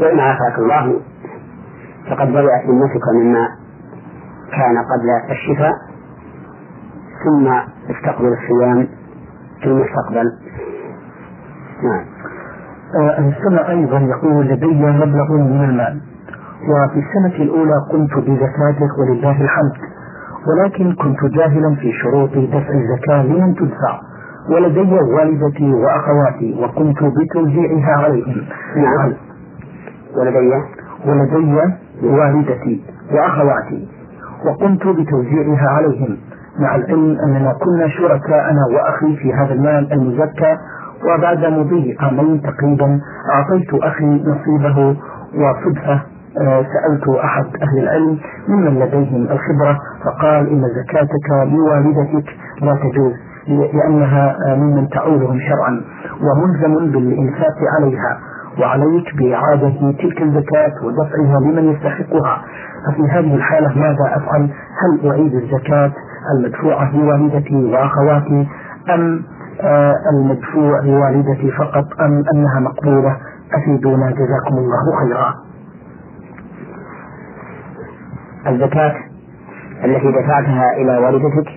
Speaker 2: وإن عافاك الله فقد برئت ذمتك مما كان قبل الشفاء ثم استقبل الصيام في المستقبل.
Speaker 1: نعم. آه المستمع أيضا يقول لدي مبلغ من المال وفي السنة الأولى قمت بزكاته ولله الحمد ولكن كنت جاهلا في شروط دفع الزكاة لمن تدفع. ولدي والدتي وأخواتي وقمت بتوزيعها عليهم.
Speaker 2: نعم. ولدي
Speaker 1: ولدي والدتي وأخواتي وقمت بتوزيعها عليهم. مع العلم أننا كنا شركاء أنا وأخي في هذا المال المزكى وبعد مضي عامين تقريبا أعطيت أخي نصيبه وصدفة آه، سألت أحد أهل العلم ممن لديهم الخبرة فقال إن زكاتك لوالدتك لا تجوز. لأنها ممن تعولهم شرعا وملزم بالإنفاق عليها وعليك بإعادة تلك الزكاة ودفعها لمن يستحقها. ففي هذه الحالة ماذا أفعل؟ هل أعيد الزكاة المدفوعة لوالدتي وأخواتي أم آه، المدفوع لوالدتي فقط؟ أم أنها مقبولة؟ أفيدونا جزاكم الله خيرا.
Speaker 2: الزكاة التي دفعتها إلى والدتك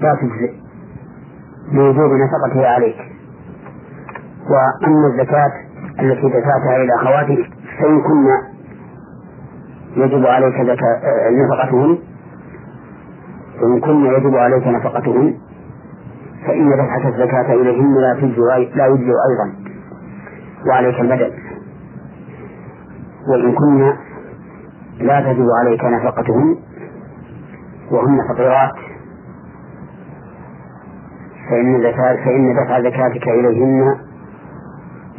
Speaker 2: لا تجزئ. لوجوب نفقتها عليك. وأما الزكاة التي دفعتها إلى أخواتك فإن كن يجب عليك نفقتهن وإن كن يجب عليك نفقتهن فإن دفعة الزكاة إليهن لا لا يجزي أيضا وعليك البدل. وإن كن لا تجب عليك نفقتهن وهن فقيرات. فإن زكاة فإن دفع زكاتك إليهن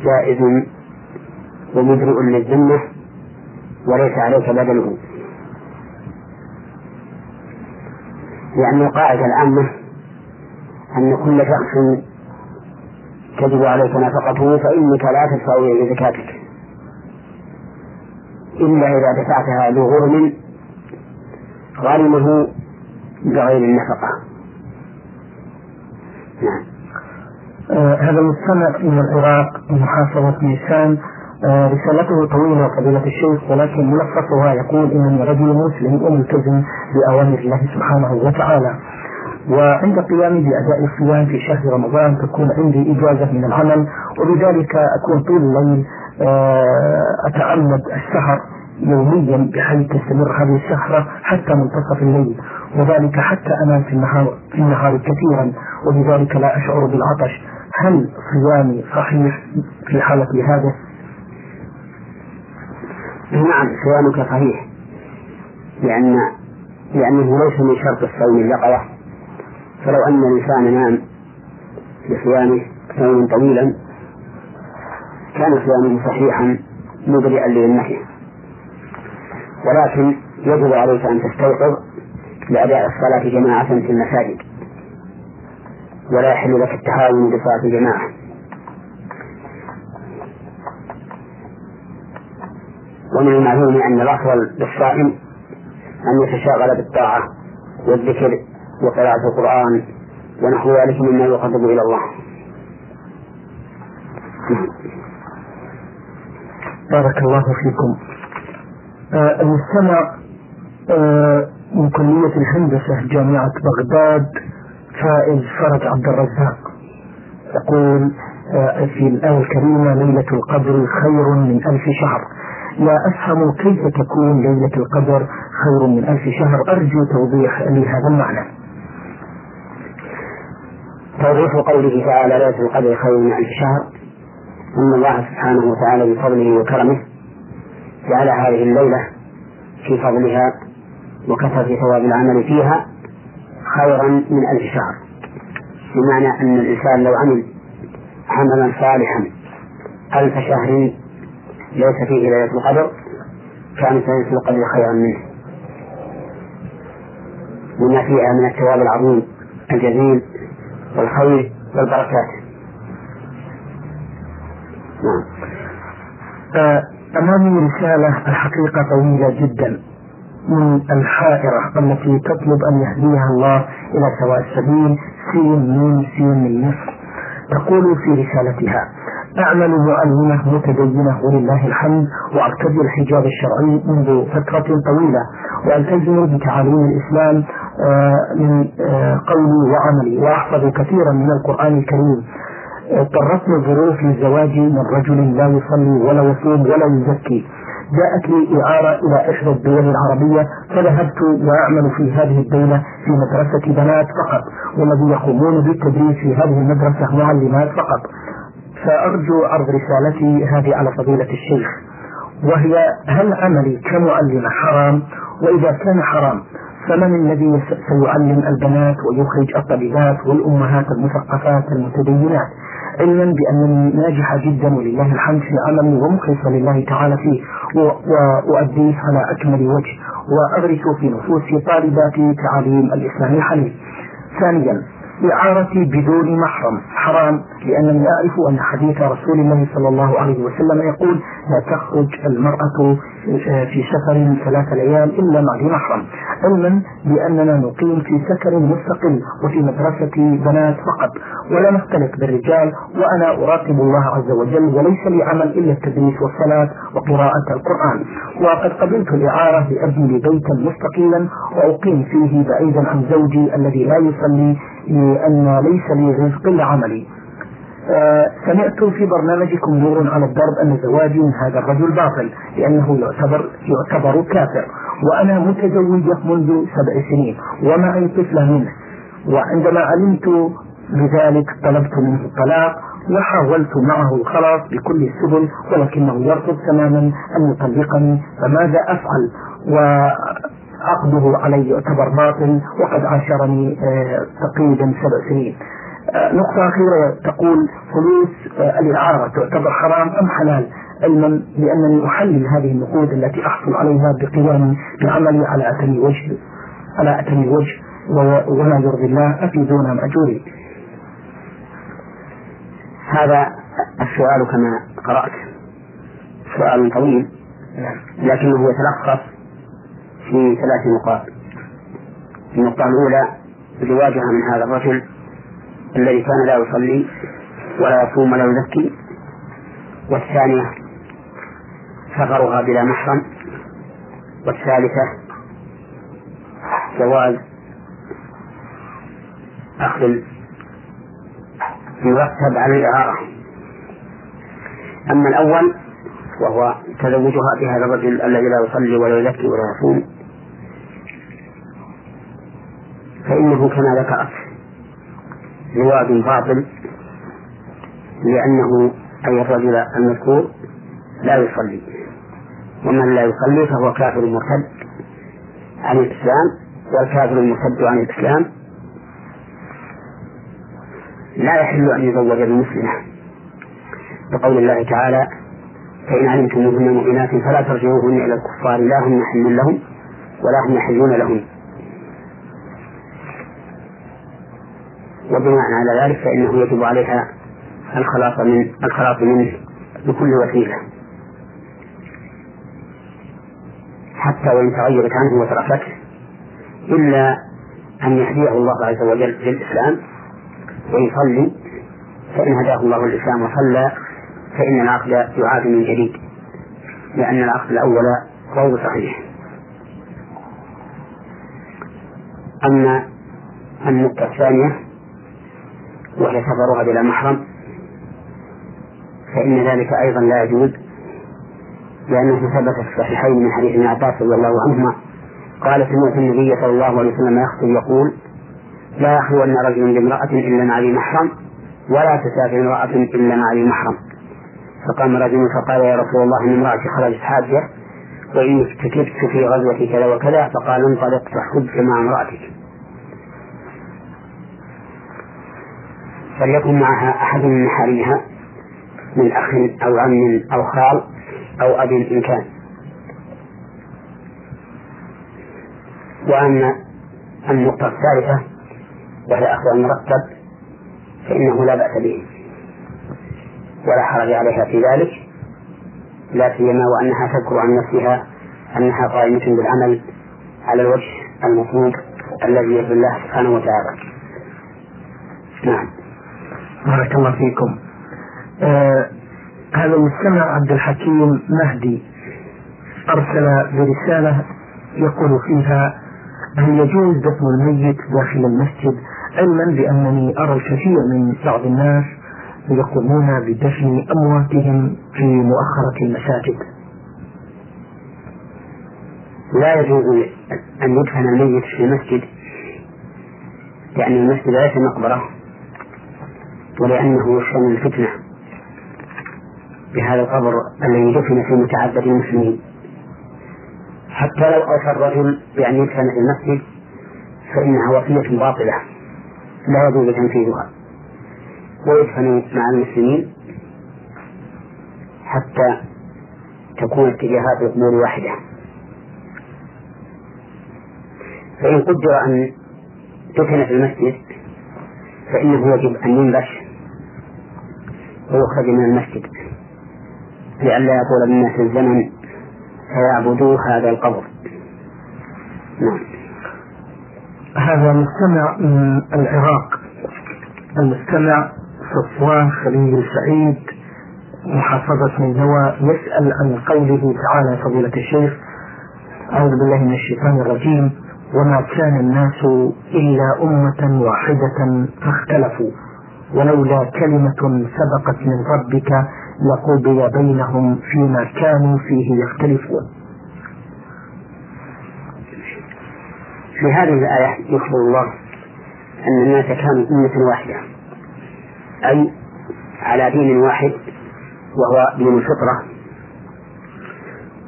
Speaker 2: جائز ومبرئ للذمة وليس عليك بدله. لأن القاعدة العامة أن كل شخص تجب عليك نفقته فإنك لا تدفع إليه زكاتك إلا إذا دفعتها لغرم غرمه بغير النفقة.
Speaker 1: نعم. آه هذا المستمع من العراق محافظة نيسان. آه رسالته طويلة فضيلة الشيخ ولكن ملخصها يقول إنني رجل مسلم وملتزم بأوامر الله سبحانه وتعالى. وعند قيامي بأداء الصيام في شهر رمضان تكون عندي إجازة من العمل وبذلك أكون طول الليل آه، أتعمد السهر. يوميا بحيث تستمر هذه السهرة حتى منتصف الليل وذلك حتى أنام في النهار في النهار كثيرا وبذلك لا أشعر بالعطش. هل صيامي صحيح في حالة هذا؟
Speaker 2: نعم صيامك صحيح. لأن لأنه ليس من شرط الصوم اليقظة فلو أن الإنسان نام بصيامه صوما طويلا كان صيامه صحيحا مبرئا للنهي ولكن يجب عليك أن تستيقظ لأداء الصلاة جماعة في المساجد. ولا يحل لك التهاون بصلاة الجماعة ومن المعلوم أن الأفضل للصائم أن يتشاغل بالطاعة والذكر وقراءة القرآن ونحو ذلك مما يقرب إلى الله.
Speaker 1: بارك الله فيكم. المستمع آه من كلية الهندسة جامعة بغداد فائز فرج عبد الرزاق. يقول آه في الآية الكريمة ليلة القدر خير من ألف شهر. لا أفهم كيف تكون ليلة القدر خير من ألف شهر. أرجو توضيح لهذا المعنى.
Speaker 2: توضيح قوله تعالى ليلة القدر خير من ألف شهر. أن الله سبحانه وتعالى بفضله وكرمه جعل هذه الليلة في فضلها وكثرة ثواب العمل فيها خيرا من ألف شهر. بمعنى أن الإنسان لو عمل عملا صالحا ألف شهر ليس فيه ليلة القدر كانت ليلة القدر خيرا منه. لما فيها من الثواب العظيم الجزيل والخير والبركات.
Speaker 1: نعم. آه، أمامي رسالة الحقيقة طويلة جدا من الحائرة التي تطلب أن يهديها الله إلى سواء السبيل سين من سين من مصر تقول في رسالتها أعمل معلمة متدينة ولله الحمد وأرتدي الحجاب الشرعي منذ فترة طويلة وألتزم بتعاليم الإسلام آه، من آه، قولي وعملي وأحفظ كثيرا من القرآن الكريم. اضطرتني الظروف للزواج من رجل لا يصلي ولا يصوم ولا يزكي. جاءت لي إعارة إلى إحدى الدول العربية فذهبت وأعمل في هذه الدولة في مدرسة بنات فقط والذي يقومون بالتدريس في هذه المدرسة معلمات فقط. فأرجو عرض رسالتي هذه على فضيلة الشيخ وهي هل عملي كمعلمة حرام؟ وإذا كان حرام فمن الذي سيعلم البنات ويخرج الطبيبات والأمهات المثقفات المتدينات؟ علما بأنني ناجحة جدا ولله الحمد في عملي ومخلصة لله تعالى فيه وأؤديه على أكمل وجه وأغرس في نفوس طالباتي تعاليم الإسلام الحنيف ثانيا إعارتي بدون محرم. حرام لأنني أعرف أن حديث رسول الله صلى الله عليه وسلم يقول لا تخرج المرأة في سفر ثلاث ليال إلا مع ذي محرم. علما بأننا نقيم في سكن مستقل وفي مدرسة بنات فقط. ولا نختلط بالرجال وأنا أراقب الله عز وجل وليس لي عمل إلا التدريس والصلاة وقراءة القرآن. وقد قبلت الإعارة لأبني بيتا مستقلا وأقيم فيه بعيدا عن زوجي الذي لا يصلي لأن ليس لي رزق إلا عملي سمعت في برنامجكم نور على الدرب أن زواجي من هذا الرجل باطل لأنه يعتبر يعتبر كافر. وأنا متزوجة منذ سبع سنين ومعي طفلة منه. وعندما علمت بذلك طلبت منه الطلاق وحاولت معه الخلاص بكل السبل ولكنه يرفض تماما أن يطلقني فماذا أفعل؟ وعقده علي يعتبر باطل وقد عاشرني آه، تقريبا سبع سنين. آه، نقطة أخيرة تقول فلوس الإعارة تعتبر حرام أم حلال؟ علما بأنني أحلل هذه النقود التي أحصل عليها بقيامي بعملي على أتم وجه على أتم وجه وما يرضي الله أفيدونا مأجورين
Speaker 2: هذا السؤال كما قرأت سؤال طويل لكنه يتلخص في ثلاث نقاط. النقطة الأولى زواجها من هذا الرجل الذي كان لا يصلي ولا يصوم ولا يزكي. والثانية سفرها بلا محرم. والثالثة جواز أخذ يرتب على الإعارة. أما الأول وهو تزوجها بهذا الرجل الذي لا يصلي ولا يزكي ولا يصوم فإنه كما ذكرت زواج باطل لأنه أي الرجل المذكور لا يصلي. ومن لا يصلي فهو كافر مرتد عن الإسلام والكافر المرتد عن الإسلام. لا يحل أن يزوج بمسلمة بقول الله تعالى فإن علمتموهن مؤمنات فلا ترجعوهن إلى الكفار لا هم يحل لهم ولا هم يحلون لهم. وبناء على ذلك فإنه يجب عليها الخلاص من الخلاص منه بكل وسيلة. حتى وإن تغيرت عنه وتركته إلا أن يهديه الله عز وجل للإسلام ويصلي فإن هداه الله الإسلام وصلى فإن العقد يعاد من جديد لأن العقد الأول غير صحيح. أما النقطة الثانية وهي سفرها بلا محرم فإن ذلك أيضا لا يجوز لأنه ثبت في الصحيحين من حديث ابن عباس رضي الله عنهما قال سمعت النبي صلى الله عليه وسلم يخطب يقول لا يخلون رجل بامرأة إلا مع ذي محرم ولا تسافر امرأة إلا مع ذي محرم. فقام رجل فقال يا رسول الله إن امرأتي خرجت حاجة وإني ارتكبت في غزوة كذا وكذا فقال انطلق فاحج مع امرأتك. فليكن معها أحد من محارمها من أخ أو عم أو خال أو أب إن كان. وأما النقطة الثالثة وهي أخذ المرتب فإنه لا بأس به. ولا حرج عليها في ذلك لا سيما وأنها تذكر عن نفسها أنها قائمة بالعمل على الوجه المطلوب الذي يرضي الله سبحانه وتعالى. نعم.
Speaker 1: بارك الله فيكم. آه هذا المستمع عبد الحكيم مهدي أرسل برسالة يقول فيها هل يجوز دفن الميت داخل المسجد علما بأنني أرى الكثير من بعض الناس يقومون بدفن أمواتهم في مؤخرة المساجد؟
Speaker 2: لا يجوز أن يدفن الميت في المسجد لأن المسجد ليس مقبرة. ولأنه يشمل الفتنة. بهذا القبر الذي دفن في متعدد المسلمين. حتى لو أوصى الرجل بأن يدفن في المسجد فإنها وصية باطلة لا يجوز تنفيذها. ويدفن مع المسلمين حتى تكون اتجاهات القبور واحدة. فإن قدر أن دفن في المسجد فإنه يجب أن ينبش. ويخرج من المسجد. لئلا يطول بالناس الزمن فيعبدوا هذا القبر. نعم.
Speaker 1: هذا مستمع من العراق المستمع صفوان خليل سعيد محافظة نينوى يسأل عن قوله تعالى فضيلة الشيخ أعوذ بالله من الشيطان الرجيم وما كان الناس إلا أمة واحدة فاختلفوا. ولولا كلمة سبقت من ربك لقضي بينهم فيما كانوا فيه يختلفون.
Speaker 2: في هذه الآية يخبر الله أن الناس كانوا أمة واحدة أي على دين واحد وهو دين الفطرة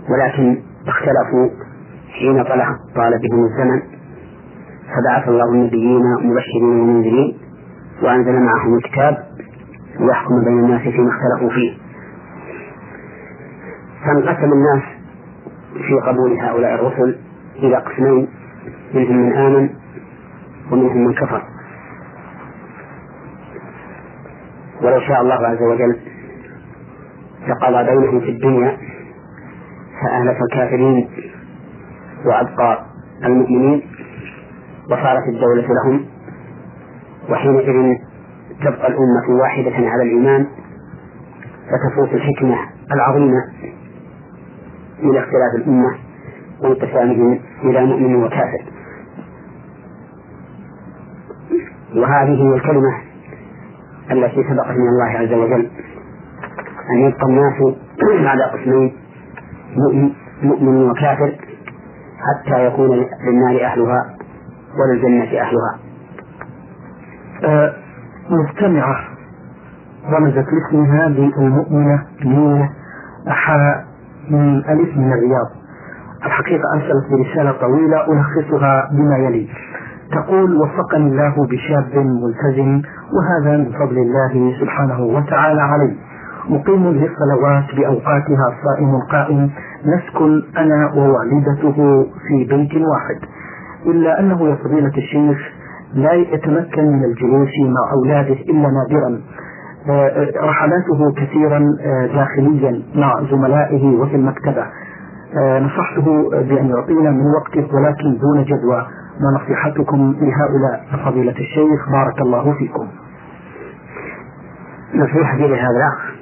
Speaker 2: ولكن اختلفوا حين طلع طال بهم الزمن فبعث الله النبيين مبشرين ومنذرين وأنزل معهم الكتاب ليحكم بين الناس فيما اختلفوا فيه. فانقسم الناس في قبول هؤلاء الرسل إلى قسمين منهم من آمن ومنهم من كفر. ولو شاء الله عز وجل لقضى بينهم في الدنيا فأهلك الكافرين وأبقى المؤمنين وصارت الدولة لهم. وحينئذ تبقى الأمة واحدة على الإيمان فتفوت الحكمة العظيمة من اختلاف الأمة وانقسامهم إلى مؤمن وكافر. وهذه هي الكلمة التي سبقت من الله عز وجل. أن يبقى الناس [clears throat] بعد قسمين مؤمن وكافر حتى يكون للنار أهلها وللجنة أهلها.
Speaker 1: مستمعة. رمزت لاسمها بالمؤمنة من أحا من ألف من الرياض. الحقيقة أرسلت برسالة طويلة ألخصها بما يلي. تقول وفقني الله بشاب ملتزم وهذا من فضل الله سبحانه وتعالى علي مقيم للصلوات بأوقاتها صائم قائم. نسكن أنا ووالدته في بيت واحد. إلا أنه يا فضيلة الشيخ لا يتمكن من الجلوس مع أولاده إلا نادرا. آه، رحلاته كثيرا آه، داخليا مع زملائه وفي المكتبة. آه، نصحته بأن يعطينا من وقته ولكن دون جدوى. ما نصيحتكم لهؤلاء فضيلة الشيخ بارك الله فيكم.
Speaker 2: نصيحتي لهذا الأخ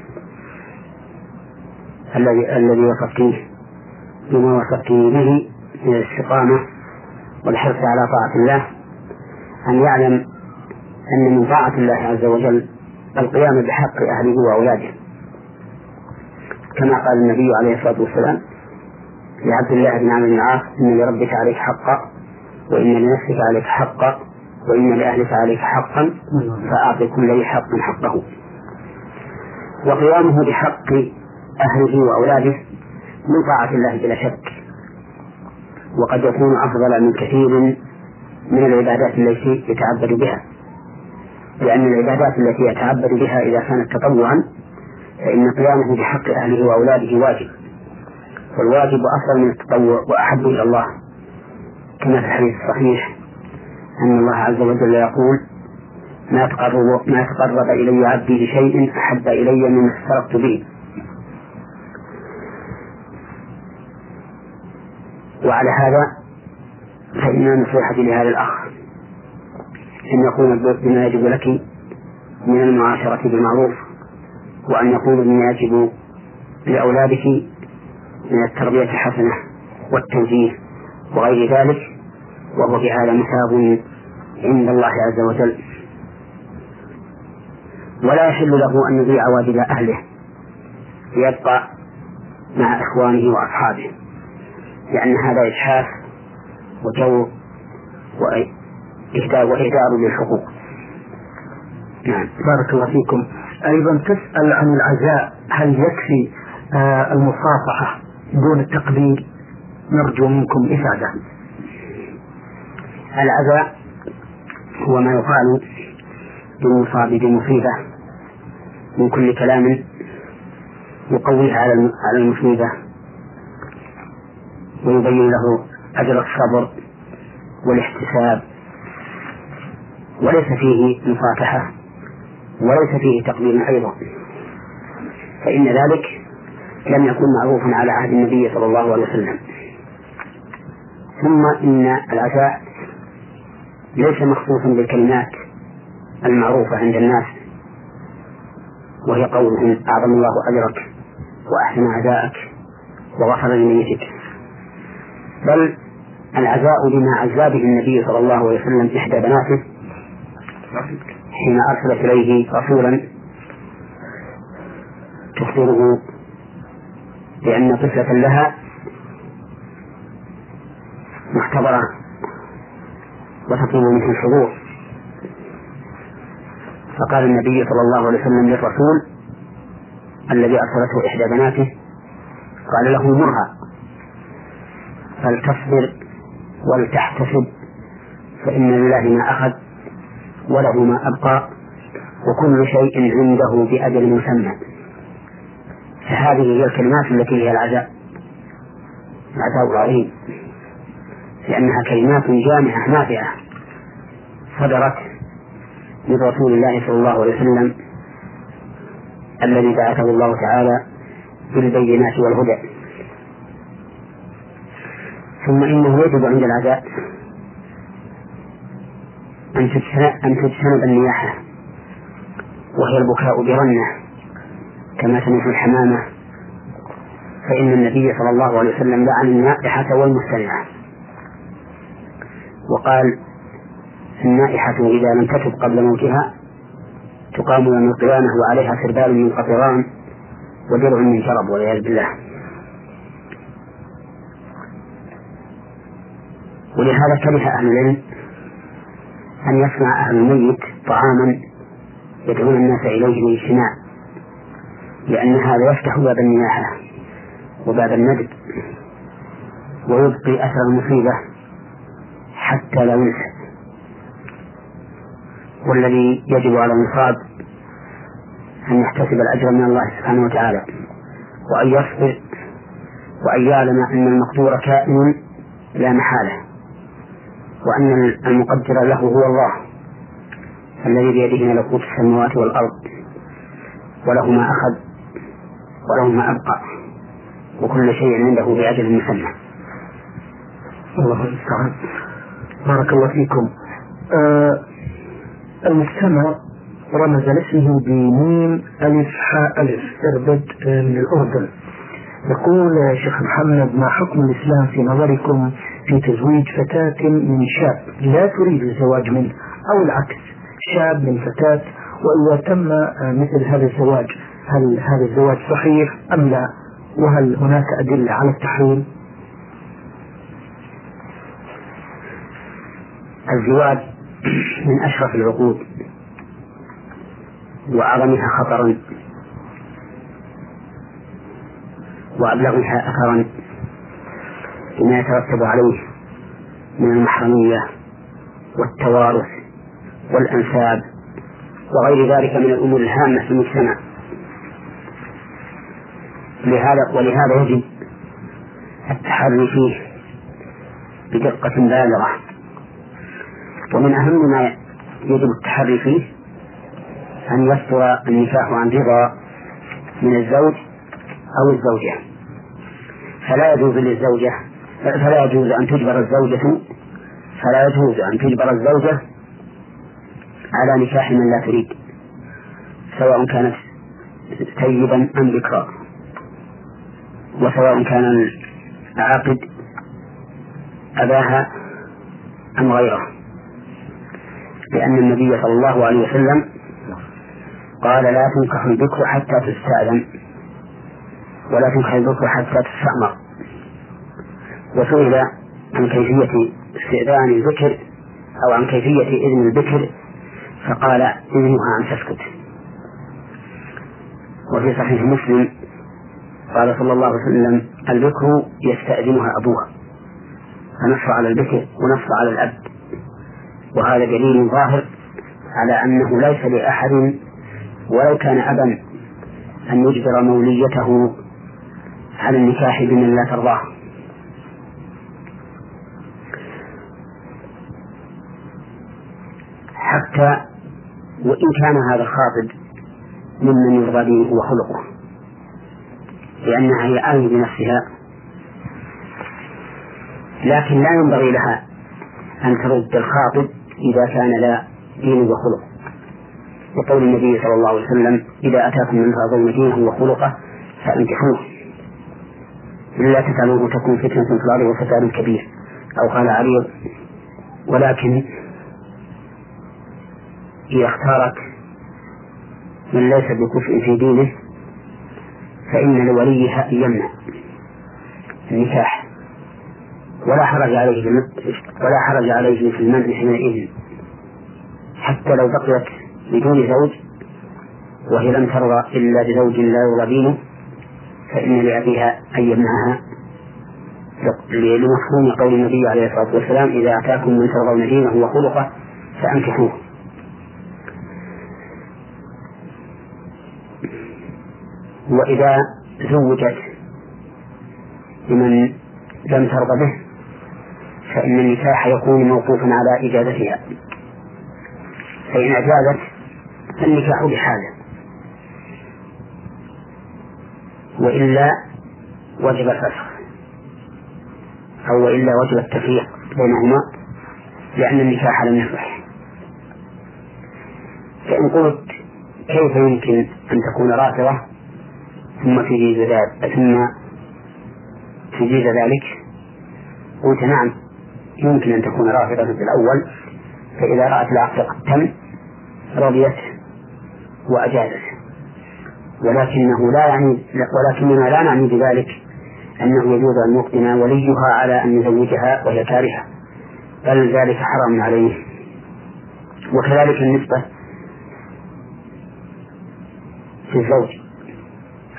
Speaker 2: الذي الذي وصفتيه بما وصفتيه به من الاستقامة والحرص على طاعة الله. أن يعلم أن من طاعة الله عز وجل القيام بحق أهله وأولاده. كما قال النبي عليه الصلاة والسلام لعبد الله بن عمرو بن العاص إن لربك عليك حقا وإن لنفسك عليك حقا وإن لأهلك عليك حقا فأعط كل ذي حق حقه. وقيامه بحق أهله وأولاده من طاعة الله بلا شك. وقد يكون أفضل من كثير من العبادات التي يتعبد بها. لأن العبادات التي يتعبد بها إذا كانت تطوعا فإن قيامه بحق أهله وأولاده واجب. والواجب أفضل من التطوع وأحب إلى الله. كما في الحديث الصحيح أن الله عز وجل يقول ما تقرب ما تقرب إلي عبدي بشيء أحب إلي مما افترضت به. وعلى هذا فإن نصيحتي لهذا الأخ أن يقوم بما يجب لك من المعاشرة بالمعروف وأن يقوم بما يجب لأولادك من التربية الحسنة والتوجيه وغير ذلك وهو في هذا مثاب عند الله عز وجل. ولا يحل له أن يضيع واجب أهله ليبقى مع إخوانه وأصحابه لأن هذا إجحاف وجور وإهدار للحقوق.
Speaker 1: نعم. بارك الله فيكم. أيضا تسأل عن العزاء. هل يكفي آه المصافحة دون التقبيل نرجو منكم إفادة.
Speaker 2: العزاء هو ما يقال للمصاب بمصيبة من كل كلام يقويه على المصيبة. ويبين له أجر الصبر والاحتساب. وليس فيه مفاتحة وليس فيه تقديم أيضا. فإن ذلك لم يكن معروفا على عهد النبي صلى الله عليه وسلم. ثم إن العزاء ليس مخصوصا بالكلمات المعروفة عند الناس وهي قولهم أعظم الله أجرك وأحسن عزاءك وغفر لميتك بل العزاء لما عزى به النبي صلى الله عليه وسلم إحدى بناته حين أرسلت إليه رسولا تخبره بأن طفلة لها محتضرة وتطلب منه الحضور. فقال النبي صلى الله عليه وسلم للرسول الذي أرسلته إحدى بناته قال له مرها فلتصبر ولتحتسب فإن لله ما أخذ وله ما أبقى وكل شيء عنده بأجل مسمى. فهذه هي الكلمات التي هي العزاء العزاء العظيم لأنها كلمات جامعة نافعة صدرت من رسول الله صلى الله عليه وسلم الذي بعثه الله تعالى بالبينات والهدى. ثم إنه يجب عند العزاء أن تجتنب النياحة وهي البكاء برنة كما تنف الحمامة فإن النبي صلى الله عليه وسلم لعن النائحة والمستمعة وقال النائحة إذا لم تتب قبل موتها تقام يوم القيامة وعليها سربال من قطران ودرع من شرب والعياذ بالله. ولهذا كره أهل العلم أن يصنع أهل الميت طعاما يدعون الناس إليه بالاجتماع لأن هذا يفتح باب النياحة وباب الندب ويبقي أثر المصيبة حتى لا ينسى. والذي يجب على المصاب أن يحتسب الأجر من الله سبحانه وتعالى وأن يصبر وأن يعلم أن المقدور كائن لا محالة. وأن المقدر له هو الله الذي بيده ملكوت السماوات والأرض وله ما أخذ وله ما أبقى وكل شيء عنده بأجل مسمى.
Speaker 1: الله المستعان. بارك الله فيكم. آه المجتمع رمز لاسمه بميم ألف حاء ألف إربد آه، من الأردن. يقول شيخ محمد ما حكم الإسلام في نظركم في تزويج فتاة من شاب لا تريد الزواج منه أو العكس شاب من فتاة وإذا تم مثل هذا الزواج هل هذا الزواج صحيح أم لا؟ وهل هناك أدلة على التحريم
Speaker 2: الزواج من أشرف العقود وأعظمها خطرا وأبلغها أثرا بما يترتب عليه من المحرمية والتوارث والأنساب وغير ذلك من الأمور الهامة في المجتمع. لهذا ولهذا يجب التحري فيه بدقة بالغة. ومن أهم ما يجب التحري فيه أن يصدر النكاح عن رضا من الزوج أو الزوجة. فلا يجوز للزوجة فلا يجوز أن تجبر الزوجة فلا يجوز أن تجبر الزوجة على نكاح من لا تريد سواء كانت سيدا أم بكرا وسواء كان العاقد أباها أم غيره. لأن النبي صلى الله عليه وسلم قال لا تنكح البكر حتى تستأذن ولا تنكح البكر حتى تستأمر. وسئل عن كيفية استئذان البكر أو عن كيفية إذن البكر فقال إذنها أن تسكت. وفي صحيح مسلم قال صلى الله عليه وسلم البكر يستأذنها أبوها فنص على البكر ونص على الأب. وهذا دليل ظاهر على أنه ليس لأحد ولو كان أبا أن يجبر موليته على النكاح بمن لا ترضاه. حتى وإن كان هذا الخاطب ممن يرضى به وخلقه لأنها هي آية بنفسها. لكن لا ينبغي لها أن ترد الخاطب إذا كان لا دين وخلق وقول النبي صلى الله عليه وسلم إذا أتاكم من ترضون دينه وخلقه فأنكحوه. إلا تفعلوه تكون فتنة في الأرض وفساد كبير. أو قال عريض ولكن إذا اختارك من ليس بكفء في دينه فإن لوليها أن يمنع النكاح. ولا حرج عليه ولا حرج عليه في المنع حينئذ. حتى لو بقيت بدون زوج وهي لم ترضى إلا بزوج لا يرضى دينه فإن لأبيها أن يمنعها. لمفهوم قول النبي عليه الصلاة والسلام إذا أتاكم من ترضون دينه وخلقه فأنكحوه. وإذا زوجت لمن لم ترضى به فإن النكاح يكون موقوفا على إجازتها. فإن أجازت فالنكاح بحاله وإلا وجب الفسخ أو وإلا وجب التفريق بينهما لأن النكاح لم يصح فإن قلت كيف يمكن أن تكون رافضة؟ ثم تجيز ذلك ثم تجيز ذلك قلت نعم يمكن أن تكون رافضة في الأول فإذا رأت العقد قد تم رضيت وأجازت. ولكنه لا يعني ولكننا لا نعني بذلك أنه يجوز أن يقدم وليها على أن يزوجها وهي كارهة بل ذلك حرام عليه. وكذلك النسبة في الزوج.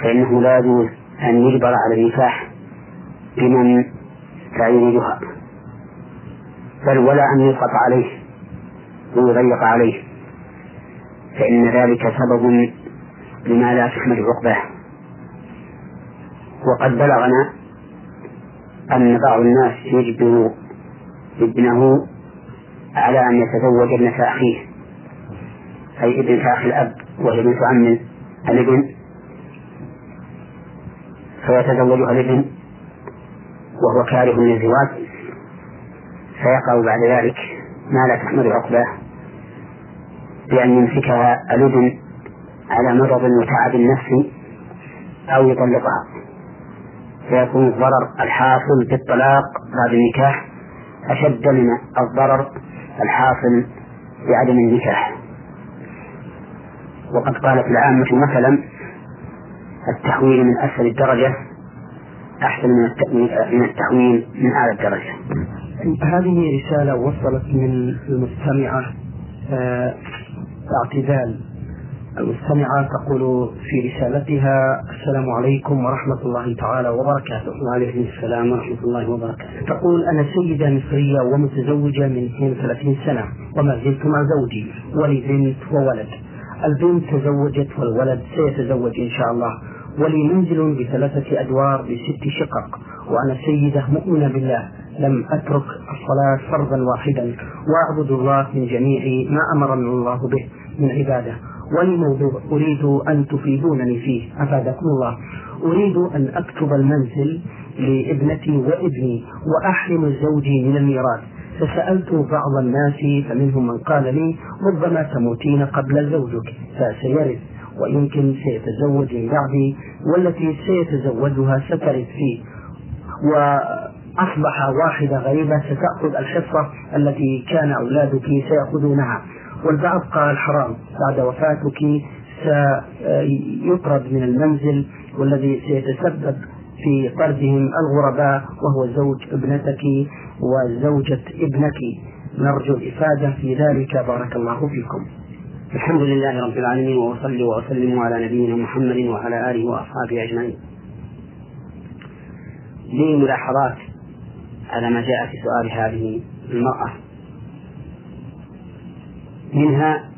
Speaker 2: فإنه لا يجوز أن يجبر على النكاح بمن لا يريدها بل ولا أن يضغط عليه ويضيق عليه فإن ذلك سبب لما لا تحمل عقباه. وقد بلغنا أن بعض الناس يجبر ابنه على أن يتزوج ابنة أخيه أي ابنة أخي الأب وهي بنت عم الابن فيتزوجها الابن وهو كاره للزواج فيقع بعد ذلك ما لا تحمل عقباه. بأن يمسكها الابن على مرض وتعب نفسي أو يطلقها. فيكون الضرر الحاصل بالطلاق بعد النكاح أشد من الضرر الحاصل بعدم النكاح. وقد قالت العامة مثلا التحويل من أسفل الدرجة أحسن من التحويل من أعلى الدرجة.
Speaker 1: هذه رسالة وصلت من المستمعة آه، اعتدال. المستمعة تقول في رسالتها السلام عليكم ورحمة الله تعالى وبركاته.
Speaker 2: وعليكم السلام ورحمة الله وبركاته.
Speaker 1: تقول أنا سيدة مصرية ومتزوجة من 32 سنة وما زلت مع زوجي ولي بنت وولد. البنت تزوجت والولد سيتزوج إن شاء الله. ولي منزل بثلاثة أدوار بست شقق وأنا سيدة مؤمنة بالله لم أترك الصلاة فرضا واحدا وأعبد الله من جميع ما أمرني الله به من عبادة. ولموضوع أريد أن تفيدونني فيه أفادكم الله. أريد أن أكتب المنزل لابنتي وابني وأحرم زوجي من الميراث. فسألت بعض الناس فمنهم من قال لي ربما تموتين قبل زوجك فسيرث. ويمكن سيتزوج من بعدي والتي سيتزوجها سترث فيه. وأصبح واحدة غريبة ستأخذ الحصة التي كان أولادك سيأخذونها. والبعض قال حرام بعد وفاتك سيطرد من المنزل والذي سيتسبب في طردهم الغرباء وهو زوج ابنتك وزوجة ابنك. نرجو الإفادة في ذلك. بارك الله فيكم.
Speaker 2: الحمد لله رب العالمين وأصلي وأسلم على نبينا محمد وعلى آله وأصحابه أجمعين. لي ملاحظات على ما جاء في سؤال هذه المرأة. منها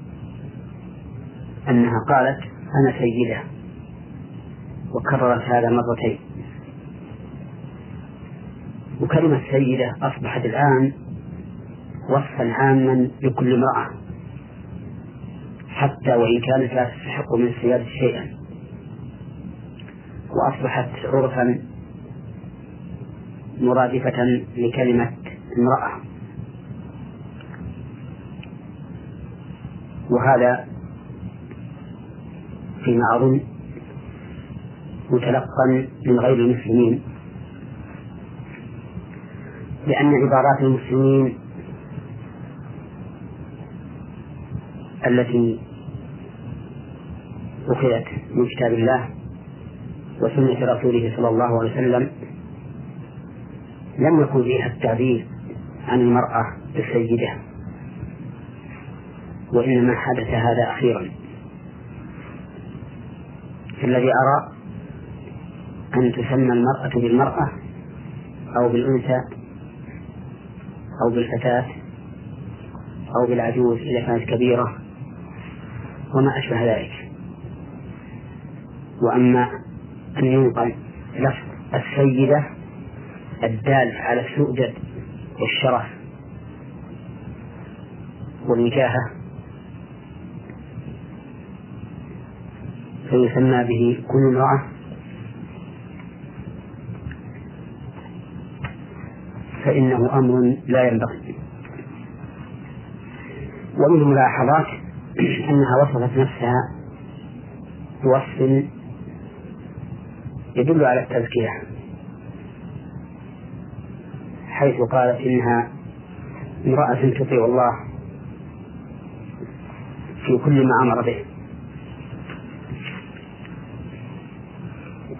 Speaker 2: أنها قالت أنا سيدة وكررت هذا مرتين. وكلمة سيدة أصبحت الآن وصفا عاما لكل امرأة. حتى وإن كانت لا تستحق من السيادة شيئا. وأصبحت عرفا مرادفة لكلمة امرأة. وهذا فيما أظن متلقا من غير المسلمين. لأن عبارات المسلمين التي أخذت من كتاب الله وسنة رسوله صلى الله عليه وسلم لم يكن فيها التعبير عن المرأة بالسيدة وإنما حدث هذا أخيرا. الذي أرى أن تسمى المرأة بالمرأة أو بالأنثى أو بالفتاة أو بالعجوز إذا كانت كبيرة وما أشبه ذلك. وأما أن ينقل لفظ السيدة الدال على السؤدد والشرف والوجاهة فيسمى به كل امرأة. فإنه أمر لا ينبغي. ومن الملاحظات أنها وصفت نفسها بوصف يدل على التزكية حيث قالت إنها امرأة تطيع الله في كل ما أمر به.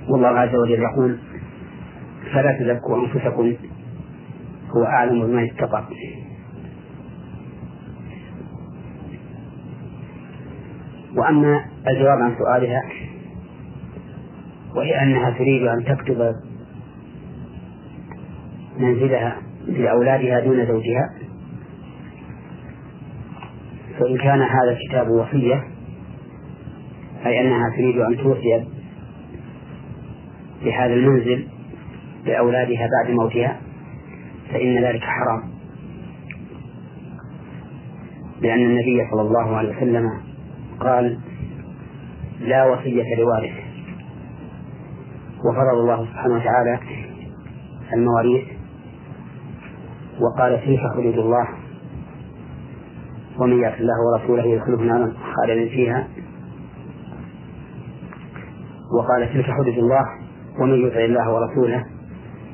Speaker 2: والله عز وجل يقول فلا تزكوا أنفسكم هو أعلم بما اتقى. وأما الجواب عن سؤالها وهي أنها تريد أن تكتب منزلها لأولادها دون زوجها فإن كان هذا الكتاب وصية أي أنها تريد أن توصي بهذا المنزل لأولادها بعد موتها فإن ذلك حرام. لأن النبي صلى الله عليه وسلم قال لا وصية لوارث وفرض الله سبحانه وتعالى المواريث وقال تلك حدود الله. ومن يعص الله ورسوله يدخله نارا خالدا فيها. وقال تلك حدود الله. ومن يطع الله ورسوله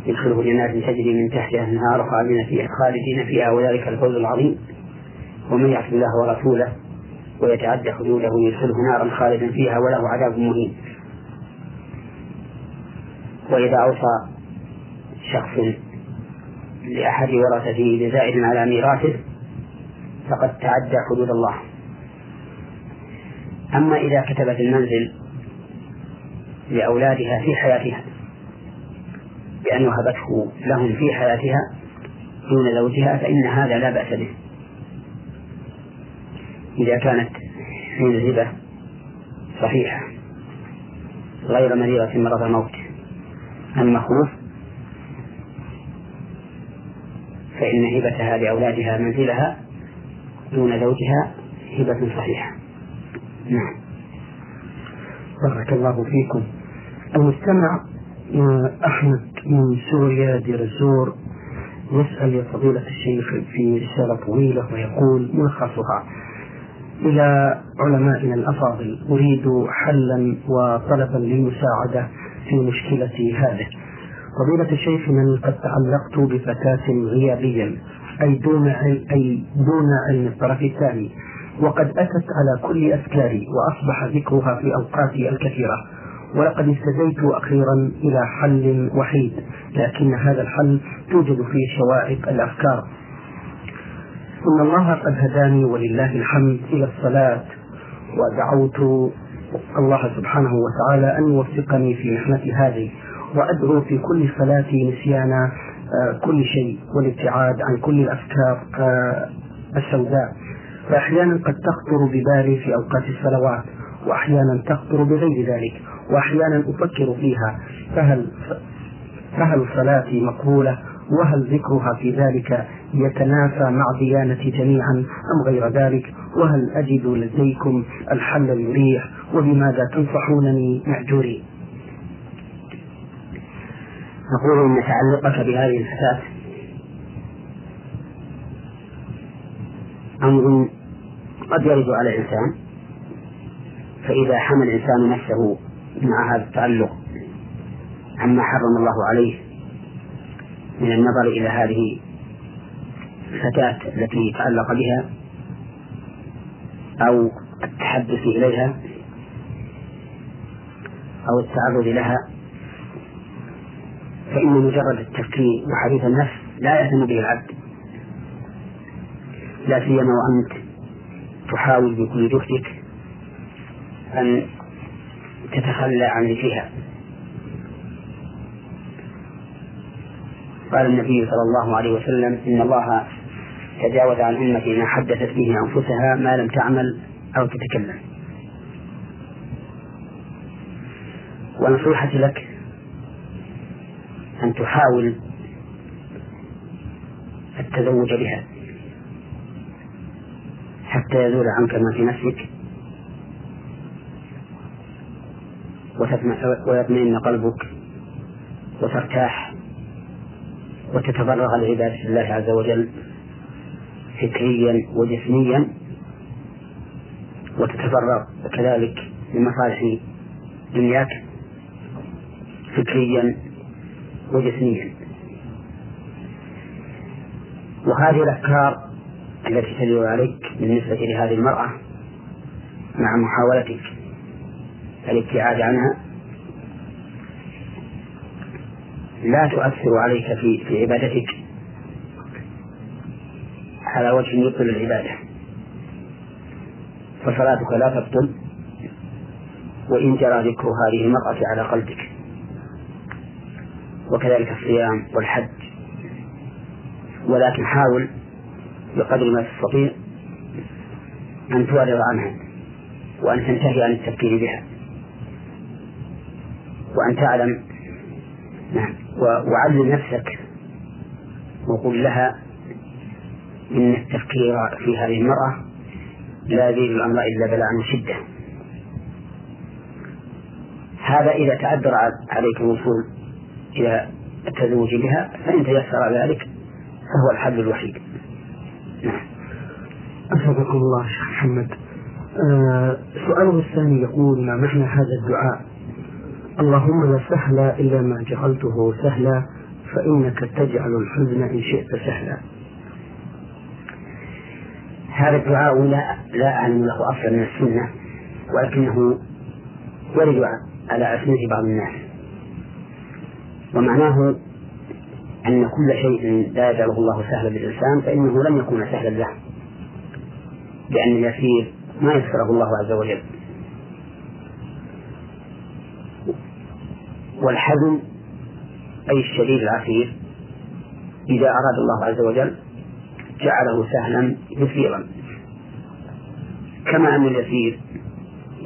Speaker 2: يدخله جنات تجري من تحتها النهار خالدين فيها خالدين فيها. وذلك الفوز العظيم. ومن يعص الله ورسوله ويتعدى حدوده يدخله نارا خالدا فيها وله عذاب مهين. وإذا أوصى شخص لأحد ورثته بزائد على ميراثه فقد تعدى حدود الله. أما إذا كتبت المنزل لأولادها في حياتها بأن وهبته لهم في حياتها دون زوجها فإن هذا لا بأس به. إذا كانت من الهبة صحيحة غير مريضة مرض الموت. أما خوف فإن هبتها لأولادها منزلها دون زوجها هبة صحيحة. نعم.
Speaker 1: بارك الله فيكم. المستمع أحمد من سوريا دير الزور يسأل يا فضيلة الشيخ في رسالة طويلة ويقول ملخصها. إلى علمائنا الأفاضل أريد حلا وطلبا للمساعدة في مشكلتي هذه. فضيلة الشيخ من قد تعلقت بفتاة غيابيا أي دون أي دون علم الطرف الثاني وقد أتت على كل أفكاري وأصبح ذكرها في أوقاتي الكثيرة. ولقد استديت أخيرا إلى حل وحيد لكن هذا الحل توجد فيه شوائق الأفكار. إن الله قد هداني ولله الحمد إلى الصلاة ودعوت الله سبحانه وتعالى أن يوفقني في محنتي هذه وأدعو في كل صلاتي نسيان آه، كل شيء والابتعاد عن كل الأفكار آه، السوداء. فأحيانا قد تخطر ببالي في أوقات الصلوات وأحيانا تخطر بغير ذلك وأحيانا أفكر فيها فهل فهل صلاتي مقبولة؟ وهل ذكرها في ذلك يتنافى مع ديانتي جميعا أم غير ذلك؟ وهل أجد لديكم الحل المريح؟ وبماذا تنصحونني مأجورين
Speaker 2: نقول إن تعلقك بهذه الفتاة أمر قد يرد على الإنسان فإذا حمل الإنسان نفسه مع هذا التعلق عما حرم الله عليه من النظر إلى هذه الفتاة التي تعلق بها أو التحدث إليها أو التعرض لها فإن مجرد التفكير وحديث النفس لا يهتم به العبد. لا سيما وأنت تحاول بكل جهدك أن تتخلى عن ذكرها قال النبي صلى الله عليه وسلم إن الله تجاوز عن أمتي ما حدثت به أنفسها ما لم تعمل أو تتكلم. ونصيحتي لك أن تحاول التزوج بها حتى يزول عنك ما في نفسك ويطمئن قلبك وترتاح وتتفرغ لعبادة الله عز وجل فكريا وجسميا وتتفرغ كذلك لمصالح دنياك فكريا وجسميا. وهذه الأفكار التي تدل عليك بالنسبة لهذه المرأة مع محاولتك الابتعاد عنها لا تؤثر عليك في في عبادتك. على وجه يبطل العبادة. فصلاتك لا تبطل. وإن جرى ذكر هذه المرأة على قلبك. وكذلك الصيام والحج. ولكن حاول بقدر ما تستطيع أن تعرض عنها وأن تنتهي عن التفكير بها. وأن تعلم نعم. وعلم نفسك وقل لها إن التفكير في هذه المرأة لا يزيد الأمر إلا بلاء وشدة. هذا إذا تعذر عليك الوصول إلى التزوج بها فإن تيسر ذلك فهو الحل الوحيد.
Speaker 1: نعم. أسعدكم الله شيخ محمد. آه سؤاله الثاني يقول ما معنى هذا الدعاء؟ اللهم لا سهل إلا ما جعلته سهلا فإنك تجعل الحزن إن شئت سهلا.
Speaker 2: هذا الدعاء لا لا أعلم له أصلا من السنة ولكنه ورد على ألسنة بعض الناس. ومعناه أن كل شيء لا يجعله الله سهلا للإنسان فإنه لن يكون سهلا له لأن اليسير ما يسره الله عز وجل. والحزن أي الشديد العسير إذا أراد الله عز وجل جعله سهلا يسيرا كما أن اليسير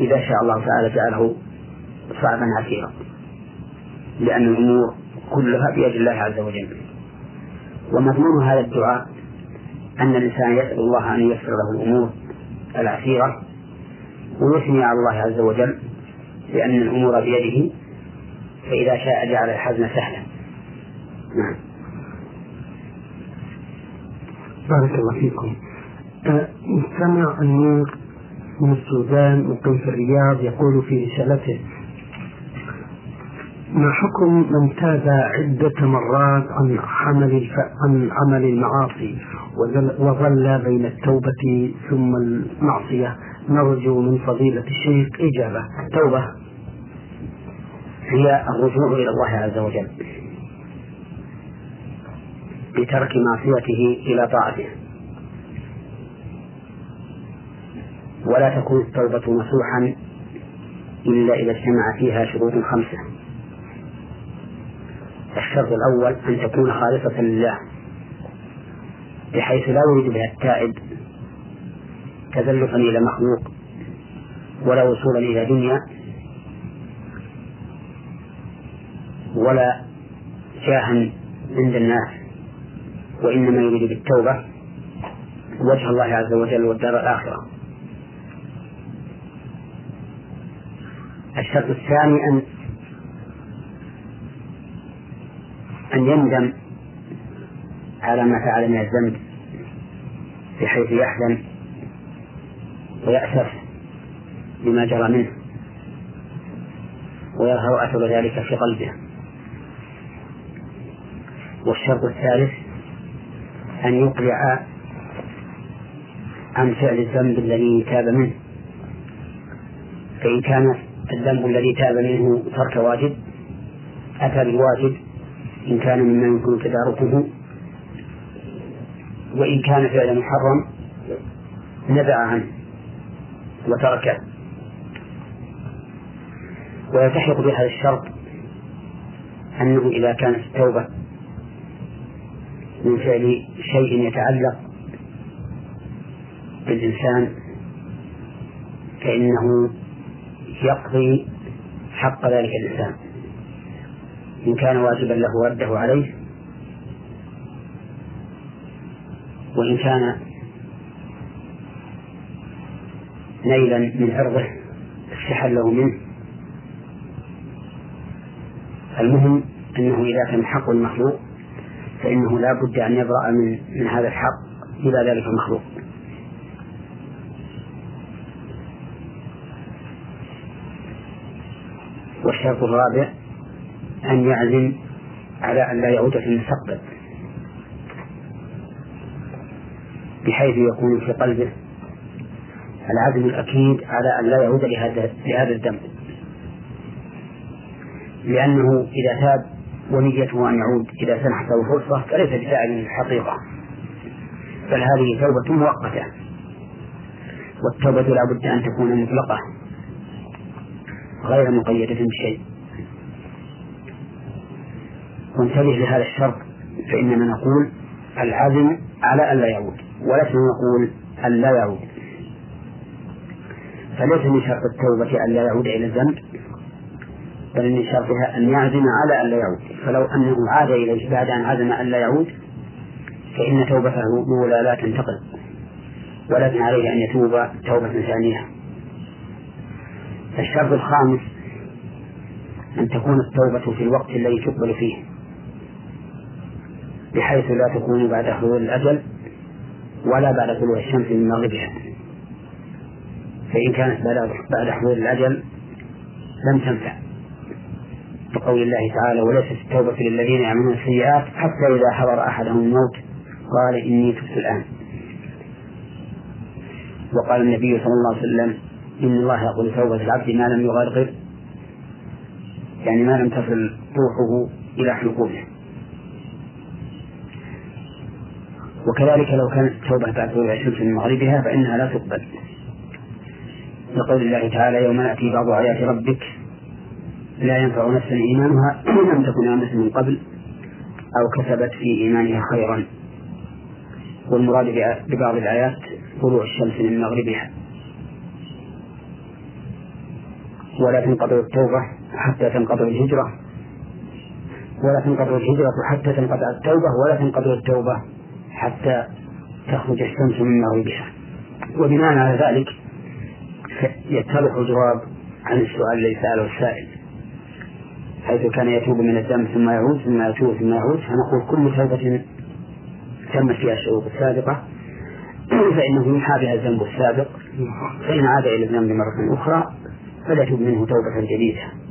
Speaker 2: إذا شاء الله تعالى جعله صعبا عسيرا لأن الأمور كلها بيد الله عز وجل. ومضمون هذا الدعاء أن الإنسان يسأل الله أن ييسر له الأمور العسيرة ويثني على الله عز وجل لأن الأمور بيده فإذا شاء جعل الحزن سهلا. نعم.
Speaker 1: بارك الله فيكم. مستمع أه، النور من السودان مقيم في الرياض يقول في رسالته ما حكم من تاب عدة مرات عن عمل الف... عن عمل المعاصي وظل بين التوبة ثم المعصية؟ نرجو من فضيلة الشيخ إجابة.
Speaker 2: التوبة هي الرجوع إلى الله عز وجل بترك معصيته إلى طاعته. ولا تكون التوبة نصوحا إلا إذا اجتمع فيها شروط خمسة. الشرط الأول أن تكون خالصة لله بحيث لا يريد بها التائب تزلفا إلى مخلوق ولا وصولا إلى دنيا ولا جاها عند الناس وإنما يريد بالتوبة وجه الله عز وجل والدار الآخرة. الشرط الثاني أن أن يندم على ما فعل من الذنب بحيث يحزن ويأسف بما جرى منه ويظهر أثر ذلك في قلبه. والشرط الثالث أن يقلع عن فعل الذنب الذي تاب منه. فإن كان الذنب الذي تاب منه ترك واجب أتى بالواجب. إن كان مما يمكن تداركه. وإن كان فعل محرم نزع عنه وتركه ويلتحق بهذا الشرط أنه إذا كانت التوبة من فعل شيء يتعلق بالإنسان فإنه يقضي حق ذلك الإنسان. إن كان واجبا له رده عليه وإن كان نيلا من عرضه استحله منه. المهم أنه إذا كان حق المخلوق فإنه لا بد أن يبرأ من من هذا الحق إلى ذلك المخلوق. والشرط الرابع أن يعزم على أن لا يعود في المستقبل. بحيث يكون في قلبه العزم الأكيد على أن لا يعود لهذا لهذا الذنب لأنه إذا تاب ونيته أن يعود إذا سنحت له فرصة فليس بتائب الحقيقة بل هذه توبة مؤقتة. والتوبة لا بد أن تكون مطلقة غير مقيدة بشيء. وانتبه لهذا الشرط فإننا نقول العزم على أن لا يعود ولسنا نقول أن لا يعود. فليس من شرط التوبة أن لا يعود إلى الذنب بل من شرطها أن يعزم على أن لا يعود. فلو أنه عاد إليه بعد أن عزم أن لا يعود فإن توبته الأولى لا تنتقل ولكن عليه أن يتوب توبة ثانية. الشرط الخامس أن تكون التوبة في الوقت الذي تقبل فيه بحيث لا تكون بعد حلول الأجل ولا بعد طلوع الشمس من مغربها. فإن كانت بعد حلول الأجل لم تنفع. بقول الله تعالى وليست التوبة للذين يعملون السيئات حتى إذا حضر أحدهم الموت قال إني تبت الآن. وقال النبي صلى الله عليه وسلم إن الله يقول توبة العبد ما لم يغرغر يعني ما لم تصل روحه إلى حلقومه. وكذلك لو كانت التوبة بعد طلوع الشمس من مغربها فإنها لا تقبل. لقول الله تعالى يوم يأتي بعض آيات ربك لا ينفع نفسا إيمانها [clears throat] لم تكن آمنت من قبل أو كسبت في إيمانها خيرا. والمراد ببعض الآيات طلوع الشمس من مغربها. ولا تنقطع التوبة حتى تنقطع الهجرة. ولا تنقطع الهجرة حتى تنقطع التوبة. ولا تنقطع التوبة حتى تخرج الشمس من مغربها. وبناء على ذلك يتضح الجواب عن السؤال الذي سأله السائل. حيث كان يتوب من الذنب ثم يعود ثم يتوب ثم يعود. فنقول كل توبة تمت فيها الشروط السابقة. [clears throat] فإنه يمحى بها الذنب السابق. فإن عاد إلى الذنب مرة أخرى فليتوب منه توبة جديدة.